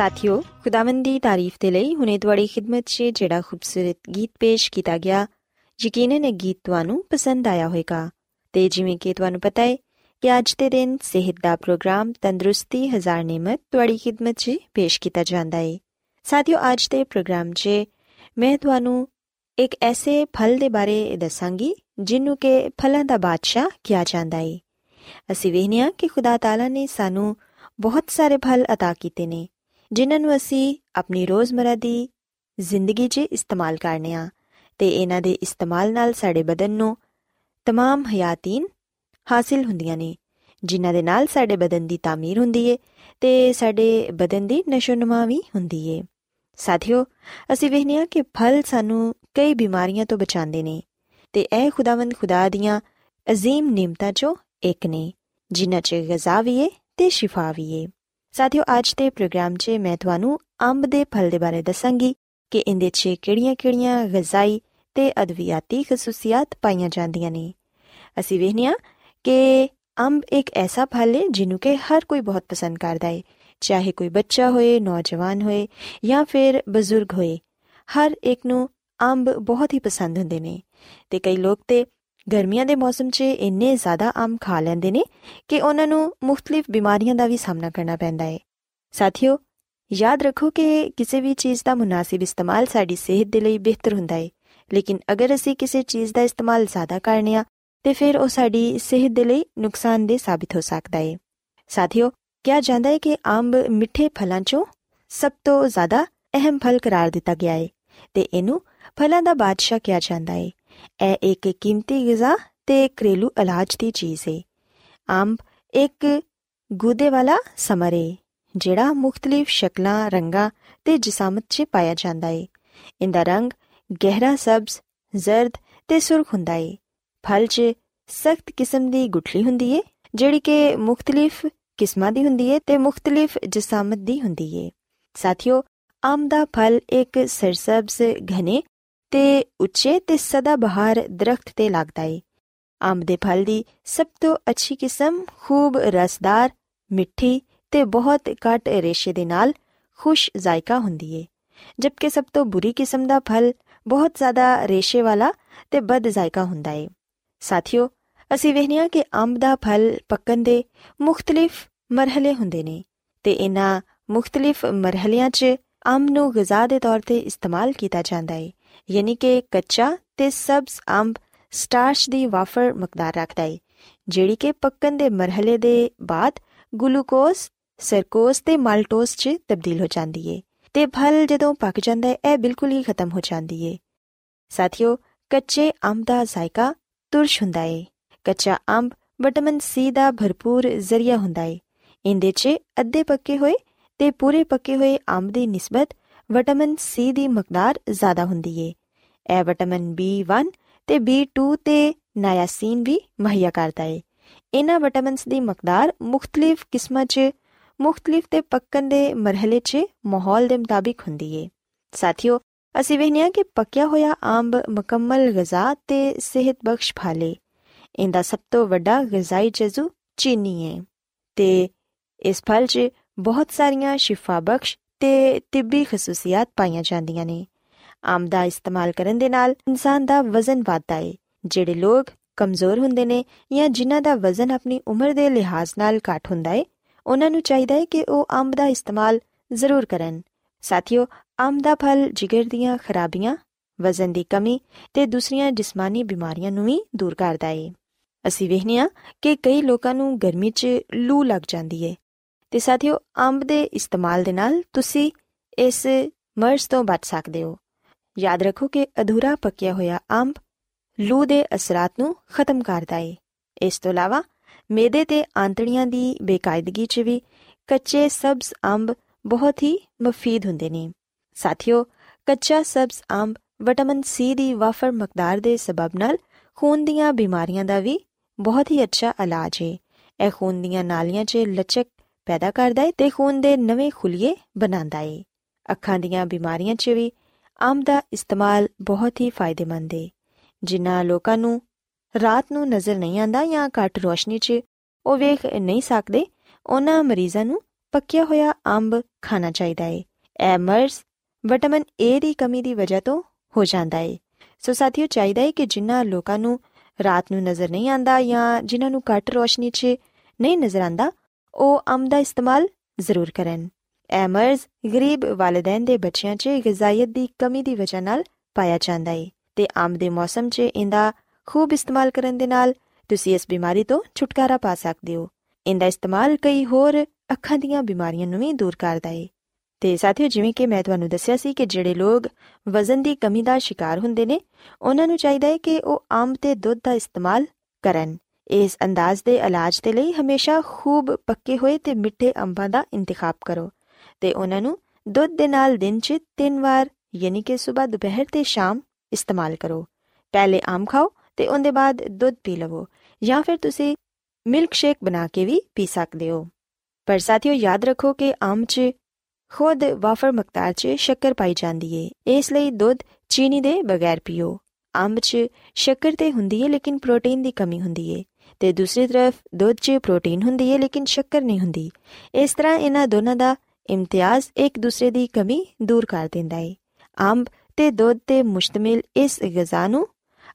ਸਾਥਿਓ ਖੁਦਾਵੰਦ ਦੀ ਤਾਰੀਫ ਦੇ ਲਈ ਹੁਣੇ ਤੁਹਾਡੀ ਖidmat 'ਚ ਜਿਹੜਾ ਖੂਬਸੂਰਤ ਗੀਤ ਪੇਸ਼ ਕੀਤਾ ਗਿਆ ਯਕੀਨਨ ਇਹ ਗੀਤ ਤੁਹਾਨੂੰ ਪਸੰਦ ਆਇਆ ਹੋਵੇਗਾ ਤੇ ਜਿਵੇਂ ਕਿ ਤੁਹਾਨੂੰ ਪਤਾ ਹੈ ਕਿ ਅੱਜ ਦੇ ਦਿਨ ਸਿਹਤ ਦਾ ਪ੍ਰੋਗਰਾਮ ਤੰਦਰੁਸਤੀ ਹਜ਼ਾਰ ਨਿਮਤ ਤੁਹਾਡੀ ਖidmat 'ਚ ਪੇਸ਼ ਕੀਤਾ ਜਾਂਦਾ ਹੈ ਸਾਥੀਓ ਅੱਜ ਦੇ ਪ੍ਰੋਗਰਾਮ 'ਚ ਮੈਂ ਤੁਹਾਨੂੰ ਇੱਕ ਐਸੇ ਫਲ ਦੇ ਬਾਰੇ ਦੱਸਾਂਗੀ ਜਿਹਨੂੰ ਕਿ ਫਲਾਂ ਦਾ ਬਾਦਸ਼ਾਹ ਕਿਹਾ ਜਾਂਦਾ ਹੈ ਅਸੀਂ ਵੇਖਿਆ ਕਿ ਖੁਦਾ ਤਾਲਾ ਨੇ ਸਾਨੂੰ ਬਹੁਤ ਸਾਰੇ ਫਲ عطا ਕੀਤੇ ਨੇ ਜਿਨ੍ਹਾਂ ਨੂੰ ਅਸੀਂ ਆਪਣੀ ਰੋਜ਼ਮਰਾ ਦੀ ਜ਼ਿੰਦਗੀ 'ਚ ਇਸਤੇਮਾਲ ਕਰਨੇ ਆ ਤੇ ਇਹਨਾਂ ਦੇ ਇਸਤੇਮਾਲ ਨਾਲ ਸਾਡੇ ਬਦਨ ਨੂੰ तमाम ਹਯਾਤੀਨ ਹਾਸਿਲ ਹੁੰਦੀਆਂ ਨੇ ਜਿਨ੍ਹਾਂ ਦੇ ਨਾਲ ਸਾਡੇ ਬਦਨ ਦੀ ਤਾਮੀਰ ਹੁੰਦੀ ਏ ਤੇ ਸਾਡੇ ਬਦਨ ਦੀ ਨਸ਼ੋਨਮਾ ਵੀ ਹੁੰਦੀ ਏ ਸਾਥੀਓ ਅਸੀਂ ਵੇਖਿਆ ਕਿ ਫਲ ਸਾਨੂੰ ਕਈ ਬਿਮਾਰੀਆਂ ਤੋਂ ਬਚਾਉਂਦੇ ਨੇ ਤੇ ਇਹ ਖੁਦਾਵੰਦ ਖੁਦਾ ਦੀਆਂ ਅਜ਼ੀਮ ਨਿਮਤਾਂ ਚੋਂ ਇੱਕ ਨੇ ਜਿਨ੍ਹਾਂ 'ਚ ਗਜ਼ਾ ਵੀ ਏ ਤੇ ਸ਼ਿਫਾ ਵੀ ਏ ਸਾਥੀਓ, ਅੱਜ ਦੇ ਪ੍ਰੋਗਰਾਮ 'ਚ ਮੈਂ ਤੁਹਾਨੂੰ ਅੰਬ ਦੇ ਫਲ ਦੇ ਬਾਰੇ ਦੱਸਾਂਗੀ ਕਿ ਇਹਦੇ 'ਚ ਕਿਹੜੀਆਂ-ਕਿਹੜੀਆਂ ਗਜ਼ਾਈ ਤੇ ਅਦਵਿਆਤੀ ਖਸੂਸੀਅਤ ਪਾਈਆਂ ਜਾਂਦੀਆਂ ਨੇ। ਅਸੀਂ ਵੇਖਿਆ ਕਿ ਅੰਬ ਇੱਕ ਐਸਾ ਫਲ ਹੈ ਜਿਹਨੂੰ ਕਿ ਹਰ ਕੋਈ ਬਹੁਤ ਪਸੰਦ ਕਰਦਾ ਹੈ। ਚਾਹੇ ਕੋਈ ਬੱਚਾ ਹੋਏ, ਨੌਜਵਾਨ ਹੋਏ ਜਾਂ ਫਿਰ ਬਜ਼ੁਰਗ ਹੋਏ, ਹਰ ਇੱਕ ਨੂੰ ਅੰਬ ਬਹੁਤ ਹੀ ਪਸੰਦ ਹੁੰਦੇ ਨੇ। ਤੇ ਕਈ ਲੋਕ ਤੇ ਗਰਮੀਆਂ ਦੇ ਮੌਸਮ 'ਚ ਇੰਨੇ ਜ਼ਿਆਦਾ ਅੰਬ ਖਾ ਲੈਂਦੇ ਨੇ ਕਿ ਉਹਨਾਂ ਨੂੰ ਮੁxtਲਿਫ ਬਿਮਾਰੀਆਂ ਦਾ ਵੀ ਸਾਹਮਣਾ ਕਰਨਾ ਪੈਂਦਾ ਹੈ ਸਾਥੀਓ, ਯਾਦ ਰੱਖੋ ਕਿ ਕਿਸੇ ਵੀ ਚੀਜ਼ ਦਾ ਮੁਨਾਸਿਬ ਇਸਤੇਮਾਲ ਸਾਡੀ ਸਿਹਤ ਦੇ ਲਈ ਬਿਹਤਰ ਹੁੰਦਾ ਹੈ ਲੇਕਿਨ ਅਗਰ ਅਸੀਂ ਕਿਸੇ ਚੀਜ਼ ਦਾ ਇਸਤੇਮਾਲ ਜ਼ਿਆਦਾ ਕਰਨੇ ਆ, ਤੇ ਫਿਰ ਉਹ ਸਾਡੀ ਸਿਹਤ ਦੇ ਲਈ ਨੁਕਸਾਨਦੇ ਸਾਬਿਤ ਹੋ ਸਕਦਾ ਹੈ ਸਾਥੀਓ, ਕਿਹਾ ਜਾਂਦਾ ਹੈ ਕਿ ਅੰਬ ਮਿੱਠੇ ਫਲਾਂ 'ਚੋਂ ਸਭ ਤੋਂ ਜ਼ਿਆਦਾ ਅਹਿਮ ਫਲ ਕਰਾਰ ਦਿੱਤਾ ਗਿਆ ਹੈ ਤੇ ਇਹਨੂੰ ਫਲਾਂ ਦਾ ਬਾਦਸ਼ਾਹ ਕਿਹਾ ਜਾਂਦਾ ਹੈ ਇਹ ਇੱਕ ਕੀਮਤੀ ਗਿਜ਼ਾ ਤੇ ਘਰੇਲੂ ਇਲਾਜ ਦੀ ਚੀਜ਼ ਹੈ ਅੰਬ ਇੱਕ ਗੂਦੇ ਵਾਲਾ ਸਮਰ ਹੈ ਜਿਹੜਾ ਮੁxtਲਿਫ ਸ਼ਕਲਾਂ, ਰੰਗਾਂ ਤੇ ਜਿਸਾਮਤ 'ਚ ਪਾਇਆ ਜਾਂਦਾ ਹੈ ਇਹਦਾ ਰੰਗ ਗਹਿਰਾ ਸਬਜ਼, ਜ਼ਰਦ ਤੇ ਸੁਰਖ ਹੁੰਦਾ ਹੈ ਫਲ 'ਚ ਸਖਤ ਕਿਸਮ ਦੀ ਗੁਠਲੀ ਹੁੰਦੀ ਹੈ ਜਿਹੜੀ ਕਿ ਮੁxtਲਿਫ ਕਿਸਮਾਂ ਦੀ ਹੁੰਦੀ ਹੈ ਤੇ ਮੁxtਲਿਫ ਜਿਸਾਮਤ ਦੀ ਹੁੰਦੀ ਹੈ ਸਾਥੀਓ, ਆਮ ਦਾ ਫਲ ਇੱਕ ਸਰਸਬਜ਼ ਘਨੇ ਤੇ ਉੱਚੇ ਤੇ ਸਦਾ ਬਹਾਰ ਦਰਖਤ ਤੇ ਲੱਗਦਾ ਹੈ ਆਮ ਦੇ ਫਲ ਦੀ ਸਭ ਤੋਂ ਅੱਛੀ ਕਿਸਮ ਖੂਬ ਰਸਦਾਰ, ਮਿੱਠੀ ਤੇ ਬਹੁਤ ਘੱਟ ਰੇਸ਼ੇ ਦੇ ਨਾਲ ਖੁਸ਼ ਜ਼ਾਇਕਾ ਹੁੰਦੀ ਹੈ ਜਦਕਿ ਸਭ ਤੋਂ ਬੁਰੀ ਕਿਸਮ ਦਾ ਫਲ ਬਹੁਤ ਜ਼ਿਆਦਾ ਰੇਸ਼ੇ ਵਾਲਾ ਤੇ ਬਦ ਜ਼ਾਇਕਾ ਹੁੰਦਾ ਹੈ ਸਾਥੀਓ, ਅਸੀਂ ਵੇਖਿਆ ਕਿ ਅੰਬ ਦਾ ਫਲ ਪੱਕਣ ਦੇ ਮੁxtਲਿਫ ਮਰਹਲੇ ਹੁੰਦੇ ਨੇ ਤੇ ਇਹਨਾਂ ਮੁxtਲਿਫ ਮਰਹਲਿਆਂ 'ਚ ਅੰਬ ਨੂੰ ਗਿਜ਼ਾ ਦੇ ਤੌਰ ਤੇ ਇਸਤੇਮਾਲ ਕੀਤਾ ਜਾਂਦਾ ਹੈ ਯਾਨੀ ਕਿ ਕੱਚਾ ਤੇ ਸਬਜ਼ ਅੰਬ ਸਟਾਰਚ ਦੀ ਵਾਫਰ ਮਕਦਾਰ ਰੱਖਦਾ ਹੈ ਜਿਹੜੀ ਕਿ ਪੱਕਣ ਦੇ ਮਰਹਲੇ ਦੇ ਬਾਅਦ ਗਲੂਕੋਜ਼, ਸਰਕੋਜ਼ ਤੇ ਮਾਲਟੋਜ਼ 'ਚ ਤਬਦੀਲ ਹੋ ਜਾਂਦੀ ਹੈ ਤੇ ਫਲ ਜਦੋਂ ਪੱਕ ਜਾਂਦਾ ਹੈ ਇਹ ਬਿਲਕੁਲ ਹੀ ਖਤਮ ਹੋ ਜਾਂਦੀ ਹੈ ਸਾਥੀਓ, ਕੱਚੇ ਅੰਬ ਦਾ ਜ਼ਾਇਕਾ ਤੁਰਸ਼ ਹੁੰਦਾ ਹੈ ਕੱਚਾ ਅੰਬ ਵਿਟਾਮਿਨ ਸੀ ਦਾ ਭਰਪੂਰ ਜ਼ਰੀਆ ਹੁੰਦਾ ਹੈ ਇਹਦੇ 'ਚ ਅੱਧੇ ਪੱਕੇ ਹੋਏ ਤੇ ਪੂਰੇ ਪੱਕੇ ਹੋਏ ਅੰਬ ਦੀ ਨਿਸਬਤ ਵਿਟਾਮਿਨ ਸੀ ਦੀ ਮਕਦਾਰ ਜ਼ਿਆਦਾ ਹੁੰਦੀ ਹੈ ਇਹ ਵਿਟਾਮਿਨ B1 ਤੇ B2 ਤੇ ਨਾਇਆਸੀਨ ਵੀ ਮੁਹੱਈਆ ਕਰਦਾ ਹੈ ਇਹਨਾਂ ਵਿਟਾਮਿਨਸ ਦੀ ਮਕਦਾਰ ਮੁxtਲਿਫ ਕਿਸਮਾਂ 'ਚ, ਮੁxtਲਿਫ ਤੇ ਪੱਕਣ ਦੇ ਮਰਹਲੇ 'ਚ ਮਾਹੌਲ ਦੇ ਮੁਤਾਬਿਕ ਹੁੰਦੀ ਹੈ ਸਾਥੀਓ, ਅਸੀਂ ਵੇਖਿਆ ਕਿ ਪੱਕਿਆ ਹੋਇਆ ਅੰਬ ਮੁਕੰਮਲ ਗਿਜ਼ਾ ਤੇ ਸਿਹਤ ਬਖਸ਼ ਫਾਲੇ। ਇਹਦਾ ਸਭ ਤੋਂ ਵੱਡਾ ਗਿਜ਼ਾਈ ਜਜ਼ੂ ਚੀਨੀ ਹੈ ਤੇ ਇਸ ਫਲ 'ਚ ਬਹੁਤ ਸਾਰੀਆਂ ਸ਼ਿਫਾ ਬਖਸ਼ ਤੇ ਤਿੱਬੀ ਖਸੂਸੀਅਤ ਪਾਈਆਂ ਜਾਂਦੀਆਂ ਨੇ। ਅੰਬ ਦਾ ਇਸਤੇਮਾਲ ਕਰਨ ਦੇ ਨਾਲ ਇਨਸਾਨ ਦਾ ਵਜ਼ਨ ਵਧਦਾ ਹੈ ਜਿਹੜੇ ਲੋਕ ਕਮਜ਼ੋਰ ਹੁੰਦੇ ਨੇ ਜਾਂ ਜਿਨ੍ਹਾਂ ਦਾ ਵਜ਼ਨ ਆਪਣੀ ਉਮਰ ਦੇ ਲਿਹਾਜ਼ ਨਾਲ ਘੱਟ ਹੁੰਦਾ ਹੈ ਉਹਨਾਂ ਨੂੰ ਚਾਹੀਦਾ ਹੈ ਕਿ ਉਹ ਅੰਬ ਦਾ ਇਸਤੇਮਾਲ ਜ਼ਰੂਰ ਕਰਨ। ਸਾਥੀਓ ਅੰਬ ਦਾ ਫਲ ਜਿਗਰ ਦੀਆਂ ਖਰਾਬੀਆਂ, ਵਜ਼ਨ ਦੀ ਕਮੀ ਤੇ ਦੂਸਰੀਆਂ ਜਿਸਮਾਨੀ ਬਿਮਾਰੀਆਂ ਨੂੰ ਵੀ ਦੂਰ ਕਰਦਾ ਹੈ ਅਸੀਂ ਵੇਖਿਆ ਕਿ ਕਈ ਲੋਕਾਂ ਨੂੰ ਗਰਮੀ 'ਚ ਲੂ ਲੱਗ ਜਾਂਦੀ ਹੈ ਤੇ ਸਾਥੀਓ, ਅੰਬ ਦੇ ਇਸਤੇਮਾਲ ਦੇ ਨਾਲ ਤੁਸੀਂ ਇਸ ਮਰਜ਼ ਤੋਂ ਬਚ ਸਕਦੇ ਹੋ। ਯਾਦ ਰੱਖੋ ਕਿ ਅਧੂਰਾ ਪੱਕਿਆ ਹੋਇਆ ਅੰਬ ਲੂ ਦੇ ਅਸਰਾਂ ਨੂੰ ਖਤਮ ਕਰਦਾ ਹੈ ਇਸ ਤੋਂ ਇਲਾਵਾ ਮੇਦੇ ਤੇ ਆਂਤੜੀਆਂ ਦੀ ਬੇਕਾਇਦਗੀ 'ਚ ਵੀ ਕੱਚੇ ਸਬਜ਼ ਅੰਬ ਬਹੁਤ ਹੀ ਮਫੀਦ ਹੁੰਦੇ ਨੇ। ਸਾਥੀਓ, ਕੱਚਾ ਸਬਜ਼ ਅੰਬ ਵਿਟਾਮਿਨ ਸੀ ਦੀ ਵਾਫਰ ਮਕਦਾਰ ਦੇ ਸਬਬ ਨਾਲ ਖੂਨ ਦੀਆਂ ਬਿਮਾਰੀਆਂ ਦਾ ਵੀ ਬਹੁਤ ਹੀ ਅੱਛਾ ਇਲਾਜ ਹੈ ਇਹ ਖੂਨ ਦੀਆਂ ਨਾਲੀਆਂ 'ਚ ਲਚਕ ਪੈਦਾ ਕਰਦਾ ਹੈ ਤੇ ਖੂਨ ਦੇ ਨਵੇਂ ਖੁਲੀਏ ਬਣਾਉਂਦਾ ਹੈ ਅੱਖਾਂ ਦੀਆਂ ਬਿਮਾਰੀਆਂ 'ਚ ਵੀ ਅੰਬ ਦਾ ਇਸਤੇਮਾਲ ਬਹੁਤ ਹੀ ਫਾਇਦੇਮੰਦ ਹੈ ਜਿਨ੍ਹਾਂ ਲੋਕਾਂ ਨੂੰ ਰਾਤ ਨੂੰ ਨਜ਼ਰ ਨਹੀਂ ਆਂਦਾ ਜਾਂ ਘੱਟ ਰੋਸ਼ਨੀ 'ਚ ਉਹ ਵੇਖ ਨਹੀਂ ਸਕਦੇ, ਉਹਨਾਂ ਮਰੀਜ਼ਾਂ ਨੂੰ ਪੱਕਿਆ ਹੋਇਆ ਅੰਬ ਖਾਣਾ ਚਾਹੀਦਾ ਹੈ ਇਹ ਮਰਜ਼ ਵਿਟਾਮਿਨ ਏ ਦੀ ਕਮੀ ਦੀ ਵਜ੍ਹਾ ਤੋਂ ਹੋ ਜਾਂਦਾ ਹੈ ਸੋ ਸਾਥੀਓ ਚਾਹੀਦਾ ਹੈ ਕਿ ਜਿਨ੍ਹਾਂ ਲੋਕਾਂ ਨੂੰ ਰਾਤ ਨੂੰ ਨਜ਼ਰ ਨਹੀਂ ਆਂਦਾ ਜਾਂ ਜਿਨ੍ਹਾਂ ਨੂੰ ਘੱਟ ਰੋਸ਼ਨੀ 'ਚ ਨਹੀਂ ਨਜ਼ਰ ਆਂਦਾ ਉਹ ਅੰਬ ਦਾ ਇਸਤੇਮਾਲ ਜ਼ਰੂਰ ਕਰਨ। ਇਹ ਮਰਜ਼ ਗਰੀਬ ਵਾਲਿਦੈਨ ਦੇ ਬੱਚਿਆਂ 'ਚ ਗਿਜ਼ਾਇਤ ਦੀ ਕਮੀ ਦੀ ਵਜ੍ਹਾ ਨਾਲ ਪਾਇਆ ਜਾਂਦਾ ਹੈ ਤੇ ਆਮ ਦੇ ਮੌਸਮ 'ਚ ਇਹਦਾ ਖੂਬ ਇਸਤੇਮਾਲ ਕਰਨ ਦੇ ਨਾਲ ਤੁਸੀਂ ਇਸ ਬਿਮਾਰੀ ਤੋਂ ਛੁਟਕਾਰਾ ਪਾ ਸਕਦੇ ਹੋ। ਇਹਦਾ ਇਸਤੇਮਾਲ ਕਈ ਹੋਰ ਅੱਖਾਂ ਦੀਆਂ ਬਿਮਾਰੀਆਂ ਨੂੰ ਵੀ ਦੂਰ ਕਰਦਾ ਹੈ ਤੇ ਸਾਥੀਓ, ਜਿਵੇਂ ਕਿ ਮੈਂ ਤੁਹਾਨੂੰ ਦੱਸਿਆ ਸੀ ਕਿ ਜਿਹੜੇ ਲੋਕ ਵਜ਼ਨ ਦੀ ਕਮੀ ਦਾ ਸ਼ਿਕਾਰ ਹੁੰਦੇ ਨੇ, ਉਹਨਾਂ ਨੂੰ ਚਾਹੀਦਾ ਹੈ ਕਿ ਉਹ ਆਮ ਤੇ ਦੁੱਧ ਦਾ ਇਸਤੇਮਾਲ ਕਰਨ। ਇਸ ਅੰਦਾਜ਼ ਦੇ ਇਲਾਜ ਦੇ ਲਈ ਹਮੇਸ਼ਾ ਖੂਬ ਪੱਕੇ ਹੋਏ ਤੇ ਮਿੱਠੇ ਅੰਬਾਂ ਦਾ ਇੰਤਖਾਬ ਕਰੋ ਤੇ ਉਹਨਾਂ ਨੂੰ ਦੁੱਧ ਦੇ ਨਾਲ ਦਿਨ 'ਚ ਤਿੰਨ ਵਾਰ, ਯਾਨੀ ਕਿ ਸਵੇਰ ਦੁਪਹਿਰ ਤੇ ਸ਼ਾਮ ਇਸਤੇਮਾਲ ਕਰੋ। ਪਹਿਲੇ ਆਮ ਖਾਓ ਤੇ ਉਹਦੇ ਬਾਅਦ ਦੁੱਧ ਪੀ ਲਵੋ ਜਾਂ ਫਿਰ ਤੁਸੀਂ ਮਿਲਕ ਸ਼ੇਕ ਬਣਾ ਕੇ ਵੀ ਪੀ ਸਕਦੇ ਹੋ। ਪਰ ਸਾਥੀਓ, ਯਾਦ ਰੱਖੋ ਕਿ ਆਮ 'ਚ ਖੁਦ ਵਾਫਰ ਮਕਤਾਰ 'ਚ ਸ਼ੱਕਰ ਪਾਈ ਜਾਂਦੀ ਏ। ਇਸ ਲਈ ਦੁੱਧ ਚੀਨੀ ਦੇ ਬਗੈਰ ਪੀਓ। ਅੰਬ 'ਚ ਸ਼ੱਕਰ ਤੇ ਹੁੰਦੀ ਏ, ਲੇਕਿਨ ਪ੍ਰੋਟੀਨ ਦੀ ਕਮੀ ਹੁੰਦੀ ਏ। ਤੇ ਦੂਸਰੀ ਤਰਫ ਦੁੱਧ 'ਚ ਪ੍ਰੋਟੀਨ ਹੁੰਦੀ ਹੈ, ਲੇਕਿਨ ਸ਼ੱਕਰ ਨਹੀਂ ਹੁੰਦੀ। ਇਸ ਤਰ੍ਹਾਂ ਇਹਨਾਂ ਦੋਨਾਂ ਦਾ ਇਮਤਿਆਜ਼ ਇੱਕ ਦੂਸਰੇ ਦੀ ਕਮੀ ਦੂਰ ਕਰ ਦਿੰਦਾ ਏ ਅੰਬ ਤੇ ਦੁੱਧ ਤੇ ਮੁਸ਼ਤਮਿਲ ਇਸ ਗਿਜ਼ਾ ਨੂੰ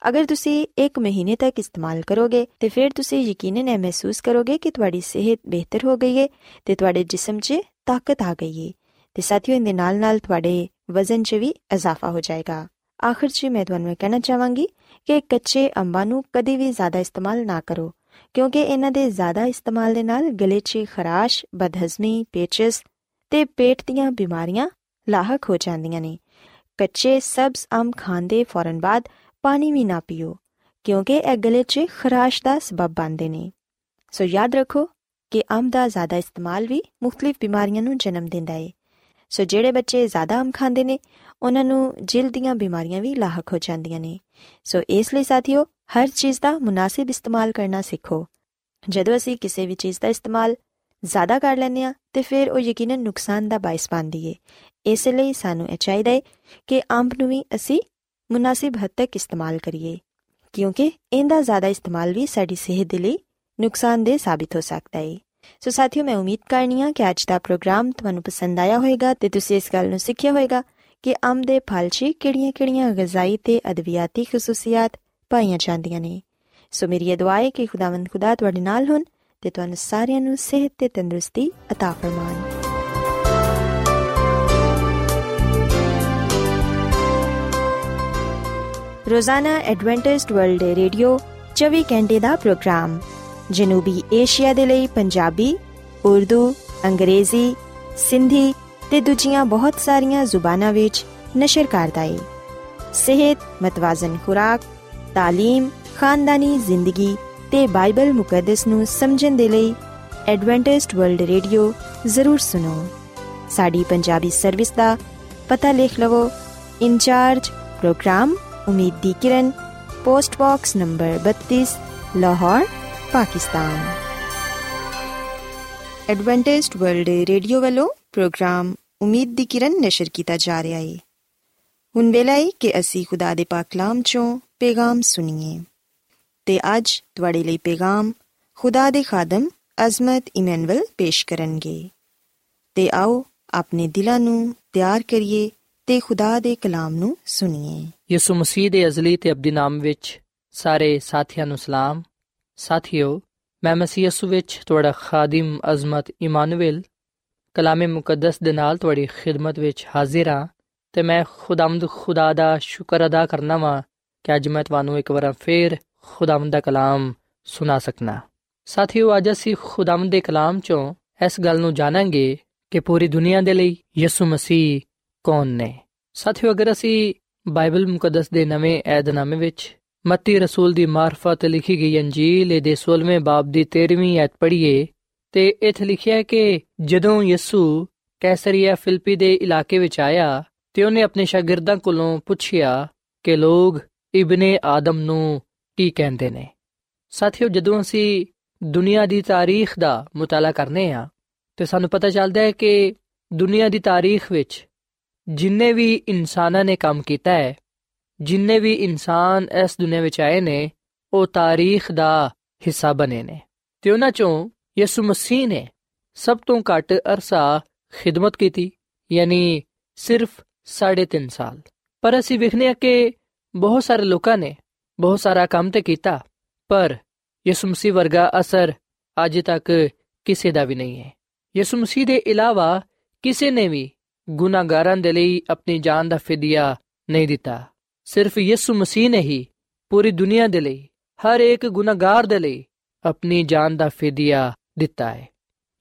ਅਗਰ ਤੁਸੀਂ 1 ਮਹੀਨੇ ਤੱਕ ਇਸਤੇਮਾਲ ਕਰੋਗੇ, ਤੇ ਫਿਰ ਤੁਸੀਂ ਯਕੀਨਨ ਇਹ ਮਹਿਸੂਸ ਕਰੋਗੇ ਕਿ ਤੁਹਾਡੀ ਸਿਹਤ ਬਿਹਤਰ ਹੋ ਗਈ ਹੈ ਤੇ ਤੁਹਾਡੇ ਜਿਸਮ 'ਚ ਤਾਕਤ ਆ ਗਈ ਹੈ। ਤੇ ਸਾਥੀਓ, ਇਹਦੇ ਨਾਲ ਨਾਲ ਤੁਹਾਡੇ ਵਜ਼ਨ 'ਚ ਵੀ ਇਜ਼ਾਫਾ ਹੋ ਜਾਏਗਾ। ਆਖਰ 'ਚ ਮੈਂ ਤੁਹਾਨੂੰ ਇਹ ਕਹਿਣਾ ਚਾਹਾਂਗੀ ਕਿ ਕੱਚੇ ਅੰਬਾਂ ਨੂੰ ਕਦੇ ਵੀ ਜ਼ਿਆਦਾ ਇਸਤੇਮਾਲ ਨਾ ਕਰੋ। ਕਿਉਂਕਿ ਇਹਨਾਂ ਦੇ ਜ਼ਿਆਦਾ ਇਸਤੇਮਾਲ ਦੇ ਨਾਲ ਗਲੇ 'ਚ ਖਰਾਸ਼, ਬਦਹਜ਼ਮੀ, ਪੇਚਸ ਤੇ ਪੇਟ ਦੀਆਂ ਬਿਮਾਰੀਆਂ ਲਾਹਕ ਹੋ ਜਾਂਦੀਆਂ ਨੇ। ਕੱਚੇ ਸਬਜ਼ ਅੰਬ ਖਾਣ ਦੇ ਫੌਰਨ ਬਾਅਦ ਪਾਣੀ ਵੀ ਨਾ ਪੀਓ ਕਿਉਂਕਿ ਇਹ ਗਲੇ 'ਚ ਖਰਾਸ਼ ਦਾ ਸਬਬ ਬਣਦੇ ਨੇ। ਸੋ ਯਾਦ ਰੱਖੋ ਕਿ ਅੰਬ ਦਾ ਜ਼ਿਆਦਾ ਇਸਤੇਮਾਲ ਵੀ ਮੁxtਲਿਫ ਬਿਮਾਰੀਆਂ ਨੂੰ ਜਨਮ ਦਿੰਦਾ ਹੈ ਸੋ ਜਿਹੜੇ ਬੱਚੇ ਜ਼ਿਆਦਾ ਅੰਬ ਖਾਂਦੇ ਨੇ ਉਹਨਾਂ ਨੂੰ ਜਿਲਦ ਦੀਆਂ ਬਿਮਾਰੀਆਂ ਵੀ ਲਾਹਕ ਹੋ ਜਾਂਦੀਆਂ ਨੇ। ਸੋ ਇਸ ਲਈ ਸਾਥੀਓ ਹਰ ਚੀਜ਼ ਦਾ ਮੁਨਾਸਿਬ ਇਸਤੇਮਾਲ ਕਰਨਾ ਸਿੱਖੋ। ਜਦੋਂ ਅਸੀਂ ਕਿਸੇ ਵੀ ਚੀਜ਼ ਦਾ ਇਸਤੇਮਾਲ ਜ਼ਿਆਦਾ ਕਰ ਲੈਂਦੇ ਆ ਤੇ ਫਿਰ ਉਹ ਯਕੀਨਨ ਨੁਕਸਾਨ ਦਾ ਬਾਇਸ ਬਣਦੀ ਏ ਇਸ ਲਈ ਸਾਨੂੰ ਇਹ ਚਾਹੀਦਾ ਹੈ ਕਿ ਅੰਬ ਨੂੰ ਵੀ ਅਸੀਂ ਮੁਨਾਸਿਬ ਹੱਦ ਤੱਕ ਇਸਤੇਮਾਲ ਕਰੀਏ, ਕਿਉਂਕਿ ਇਹਦਾ ਜ਼ਿਆਦਾ ਇਸਤੇਮਾਲ ਵੀ ਸਾਡੀ ਸਿਹਤ ਦੇ ਲਈ ਨੁਕਸਾਨਦੇਹ ਸਾਬਿਤ ਹੋ ਸਕਦਾ ਹੈ। ਸੋ ਸਾਥੀਓ, ਮੈਂ ਉਮੀਦ ਕਰਨੀ ਆ ਕਿ ਅੱਜ ਦਾ ਪ੍ਰੋਗਰਾਮ ਤੁਹਾਨੂੰ ਪਸੰਦ ਆਇਆ ਹੋਵੇਗਾ ਤੇ ਤੁਸੀਂ ਇਸ ਗੱਲ ਨੂੰ ਸਿੱਖਿਆ ਹੋਵੇਗਾ ਕਿ ਅੰਬ ਦੇ ਫਲ 'ਚ ਕਿਹੜੀਆਂ-ਕਿਹੜੀਆਂ ਗਜ਼ਾਈ ਤੇ ਅਦਵਿਆਤੀ ਖਸੂਸੀਅਤ ਪਾਈਆਂ ਜਾਂਦੀਆਂ ਨੇ ਸੋ ਮੇਰੀ ਇਹ ਦੁਆ ਹੈ ਕਿ ਖੁਦਾਵੰਦ ਖੁਦਾ ਤੁਹਾਡੇ ਨਾਲ ਹੋਣ ਤੇ ਤੁਹਾਨੂੰ ਸਾਰਿਆਂ ਨੂੰ ਸਿਹਤ ਤੇ ਤੰਦਰੁਸਤੀ عطا ਫਰਮਾਨ ਰੋਜ਼ਾਨਾ ਐਡਵੈਂਟਿਸਟ ਵਰਲਡ ਰੇਡੀਓ 24 ਘੰਟੇ ਦਾ ਪ੍ਰੋਗਰਾਮ ਜਨੂਬੀ ਏਸ਼ੀਆ ਦੇ ਲਈ ਪੰਜਾਬੀ ਉਰਦੂ ਅੰਗਰੇਜ਼ੀ ਸਿੰਧੀ ਤੇ ਦੂਜੀਆਂ ਬਹੁਤ ਸਾਰੀਆਂ ਜ਼ੁਬਾਨਾਂ ਵਿੱਚ ਨਸ਼ਰ ਕਰਦਾ ਹੈ ਸਿਹਤ ਮਤਵਾਜ਼ਨ ਖੁਰਾਕ تعلیم ਖਾਨਦਾਨੀ ਜ਼ਿੰਦਗੀ ਤੇ ਬਾਈਬਲ ਮੁਕੱਦਸ ਨੂੰ ਸਮਝਣ ਦੇ ਲਈ ਐਡਵੈਂਟਿਸਟ ਵਰਲਡ ਰੇਡੀਓ ਜ਼ਰੂਰ ਸੁਨੋ ਸਾਡੀ ਪੰਜਾਬੀ ਸਰਵਿਸ ਦਾ ਪਤਾ ਲਿਖ ਲਵੋ ਇਨਚਾਰਜ ਪ੍ਰੋਗਰਾਮ ਉਮੀਦ ਦੀ ਕਿਰਨ post box number 32 Lahore Pakistan Adventist World Radio ਵੱਲੋਂ ਪ੍ਰੋਗਰਾਮ ਉਮੀਦ ਦੀ ਕਿਰਨ ਨਿਸ਼ਰ ਕੀਤਾ ਜਾ ਰਿਹਾ ਹੈ ਹੁਣ ਵੇਲਾ ਹੈ ਕਿ ਅਸੀਂ ਖੁਦਾ ਦੇ ਪਾਕ ਕਲਾਮ ਚੋਂ ਪੈਗਾਮ ਸੁਣੀਏ। ਤੇ ਅੱਜ ਤੁਹਾਡੇ ਲਈ ਪੈਗਾਮ ਖੁਦਾ ਦੇ ਖਾਦਮ ਅਜ਼ਮਤ ਇਮਨੁਅਲ ਪੇਸ਼ ਕਰਨਗੇ। ਤੇ ਆਓ ਆਪਣੇ ਦਿਲਾਂ ਨੂੰ ਤਿਆਰ ਕਰੀਏ ਤੇ ਖੁਦਾ ਦੇ ਕਲਾਮ ਨੂੰ ਸੁਣੀਏ। ਯਿਸੂ ਮਸੀਹ ਦੇ ਅਜ਼ਲੀ ਤੇ ਅਬਦੀ ਨਾਮ ਵਿੱਚ ਸਾਰੇ ਸਾਥੀਆਂ ਨੂੰ ਸਲਾਮ। ਸਾਥਿਓ, ਮੈਂ ਮਸੀਹ ਯਿਸੂ ਵਿੱਚ ਤੁਹਾਡਾ ਖਾਦਮ ਅਜ਼ਮਤ ਇਮਾਨੁਅਲ ਕਲਾਮੇ ਮੁਕੱਦਸ ਦੇ ਨਾਲ ਤੁਹਾਡੀ ਖਿਦਮਤ ਵਿੱਚ ਹਾਜ਼ਰ ਹਾਂ ਤੇ ਮੈਂ ਖੁਦਾਮਦ ਖੁਦਾ ਦਾ ਸ਼ੁਕਰ ਅਦਾ ਕਰਨਾ ਵਾਂ ਕਿ ਅੱਜ ਮੈਂ ਤੁਹਾਨੂੰ ਇੱਕ ਵਾਰ ਫੇਰ ਖੁਦਾਮਦ ਦਾ ਕਲਾਮ ਸੁਣਾ ਸਕਣਾ ਸਾਥੀਓ, ਅੱਜ ਅਸੀਂ ਖੁਦਾਮਦ ਦੇ ਕਲਾਮ ਚੋਂ ਇਸ ਗੱਲ ਨੂੰ ਜਾਣਾਂਗੇ ਕਿ ਪੂਰੀ ਦੁਨੀਆ ਦੇ ਲਈ ਯਿਸੂ ਮਸੀਹ ਕੌਣ ਨੇ। ਸਾਥੀਓ, ਅਗਰ ਅਸੀਂ ਬਾਈਬਲ ਮੁਕੱਦਸ ਦੇ ਨਵੇਂ ਏਧਨਾਮੇ ਵਿੱਚ ਮੱਤੀ ਰਸੂਲ ਦੀ ਮਾਰਫਤ ਲਿਖੀ ਗਈ ਅੰਜੀਲ ਦੇ 16ਵੇਂ ਬਾਬ ਦੀ 13ਵੀਂ ਐਤ ਪੜ੍ਹੀਏ, ਤੇ ਇੱਥੇ ਲਿਖਿਆ ਹੈ ਕਿ ਜਦੋਂ ਯਿਸੂ ਕੈਸਰੀਆ ਫਿਲਪੀ ਦੇ ਇਲਾਕੇ ਵਿੱਚ ਆਇਆ, ਤੇ ਉਹਨੇ ਆਪਣੇ ਸ਼ਾਗਿਰਦਾਂ ਕੋਲੋਂ ਪੁੱਛਿਆ ਕਿ ਲੋਕ ਇਬਨੇ ਆਦਮ ਨੂੰ ਕੀ ਕਹਿੰਦੇ ਨੇ? ਸਾਥੀਓ, ਜਦੋਂ ਅਸੀਂ ਦੁਨੀਆ ਦੀ ਤਾਰੀਖ ਦਾ ਮਤਾਲਾ ਕਰਨੇ ਆ, ਤੇ ਸਾਨੂੰ ਪਤਾ ਚੱਲਦਾ ਹੈ ਕਿ ਦੁਨੀਆ ਦੀ ਤਾਰੀਖ ਵਿੱਚ ਜਿੰਨੇ ਵੀ ਇਨਸਾਨਾਂ ਨੇ ਕੰਮ ਕੀਤਾ ਹੈ, ਜਿੰਨੇ ਵੀ ਇਨਸਾਨ ਇਸ ਦੁਨੀਆ ਵਿੱਚ ਆਏ ਨੇ, ਉਹ ਤਾਰੀਖ ਦਾ ਹਿੱਸਾ ਬਣੇ ਨੇ। ਤੇ ਉਹਨਾਂ ਚੋਂ ਯਿਸੂ ਮਸੀਹ ਨੇ ਸਭ ਤੋਂ ਘੱਟ ਅਰਸਾ ਖਿਦਮਤ ਕੀਤੀ, ਯਾਨੀ ਸਿਰਫ 3.5 ਸਾਲ। ਪਰ ਅਸੀਂ ਵੇਖਨੇ ਆ ਕਿ ਬਹੁਤ ਸਾਰੇ ਲੋਕਾਂ ਨੇ ਬਹੁਤ ਸਾਰਾ ਕੰਮ ਤੇ ਕੀਤਾ ਪਰ ਯਿਸੂ ਮਸੀਹ ਵਰਗਾ ਅਸਰ ਅੱਜ ਤੱਕ ਕਿਸੇ ਦਾ ਵੀ ਨਹੀਂ ਹੈ ਯਿਸੂ ਮਸੀਹ ਦੇ ਇਲਾਵਾ ਕਿਸੇ ਨੇ ਵੀ ਗੁਨਾਹਗਾਰਾਂ ਦੇ ਲਈ ਆਪਣੀ ਜਾਨ ਦਾ ਫਿਦਿਆ ਨਹੀਂ ਦਿੱਤਾ ਸਿਰਫ ਯਿਸੂ ਮਸੀਹ ਨੇ ਹੀ ਪੂਰੀ ਦੁਨੀਆ ਦੇ ਲਈ ਹਰ ਇੱਕ ਗੁਨਾਹਗਾਰ ਦੇ ਲਈ ਆਪਣੀ ਜਾਨ ਦਾ ਫਿਦਿਆ ਦਿੱਤਾ ਹੈ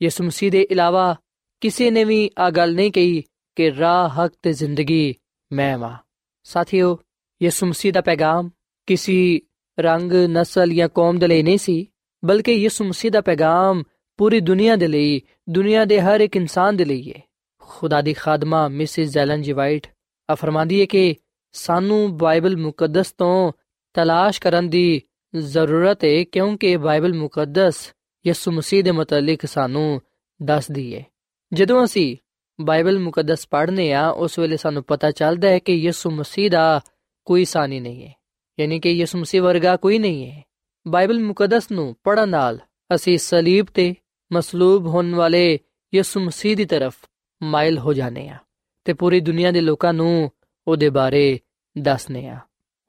ਯਿਸੂ ਮਸੀਹ ਦੇ ਇਲਾਵਾ ਕਿਸੇ ਨੇ ਵੀ ਆ ਗੱਲ ਨਹੀਂ ਕਹੀ ਕਿ ਰਾਹ ਹਕ ਤੇ ਜ਼ਿੰਦਗੀ ਮੈਂ ਵਾਂ ਸਾਥੀਓ ਯਿਸੂ ਮਸੀਹ ਦਾ ਪੈਗਾਮ ਕਿਸੇ ਰੰਗ, ਨਸਲ ਜਾਂ ਕੌਮ ਦੇ ਲਈ ਨਹੀਂ ਸੀ, ਬਲਕਿ ਯਿਸੂ ਮਸੀਹ ਦਾ ਪੈਗਾਮ ਪੂਰੀ ਦੁਨੀਆ ਦੇ ਲਈ, ਦੁਨੀਆ ਦੇ ਹਰ ਇੱਕ ਇਨਸਾਨ ਦੇ ਲਈ ਹੈ। ਖੁਦਾ ਦੀ ਖਾਦਮਾ ਮਿਸਿਸ ਜ਼ੈਲਨ ਜੀ ਵਾਈਟ ਆ ਫਰਮਾਂਦੀ ਹੈ ਕਿ ਸਾਨੂੰ ਬਾਈਬਲ ਮੁਕੱਦਸ ਤੋਂ ਤਲਾਸ਼ ਕਰਨ ਦੀ ਜ਼ਰੂਰਤ ਹੈ, ਕਿਉਂਕਿ ਬਾਈਬਲ ਮੁਕੱਦਸ ਯਿਸੂ ਮਸੀਹ ਦੇ ਮੁਤਲਕ ਸਾਨੂੰ ਦੱਸਦੀ ਹੈ। ਜਦੋਂ ਅਸੀਂ ਬਾਈਬਲ ਮੁਕੱਦਸ ਪੜ੍ਹਨੇ ਆ, ਉਸ ਵੇਲੇ ਸਾਨੂੰ ਪਤਾ ਚੱਲਦਾ ਹੈ ਕਿ ਯਿਸੂ ਮਸੀਹ ਦਾ ਕੋਈ ਸਾਨੀ ਨਹੀਂ ਹੈ। ਯਾਨੀ ਕਿ ਯਿਸੂ ਮਸੀਹ ਵਰਗਾ ਕੋਈ ਨਹੀਂ ਹੈ। ਬਾਈਬਲ ਮੁਕੱਦਸ ਨੂੰ ਪੜ੍ਹਨ ਨਾਲ ਅਸੀਂ ਸਲੀਬ ਤੇ ਮਸਲੂਬ ਹੋਣ ਵਾਲੇ ਯਿਸੂ ਮਸੀਹ ਦੀ ਤਰਫ ਮਾਇਲ ਹੋ ਜਾਣੇ ਆ ਤੇ ਪੂਰੀ ਦੁਨੀਆ ਦੇ ਲੋਕਾਂ ਨੂੰ ਉਹਦੇ ਬਾਰੇ ਦੱਸਨੇ ਆ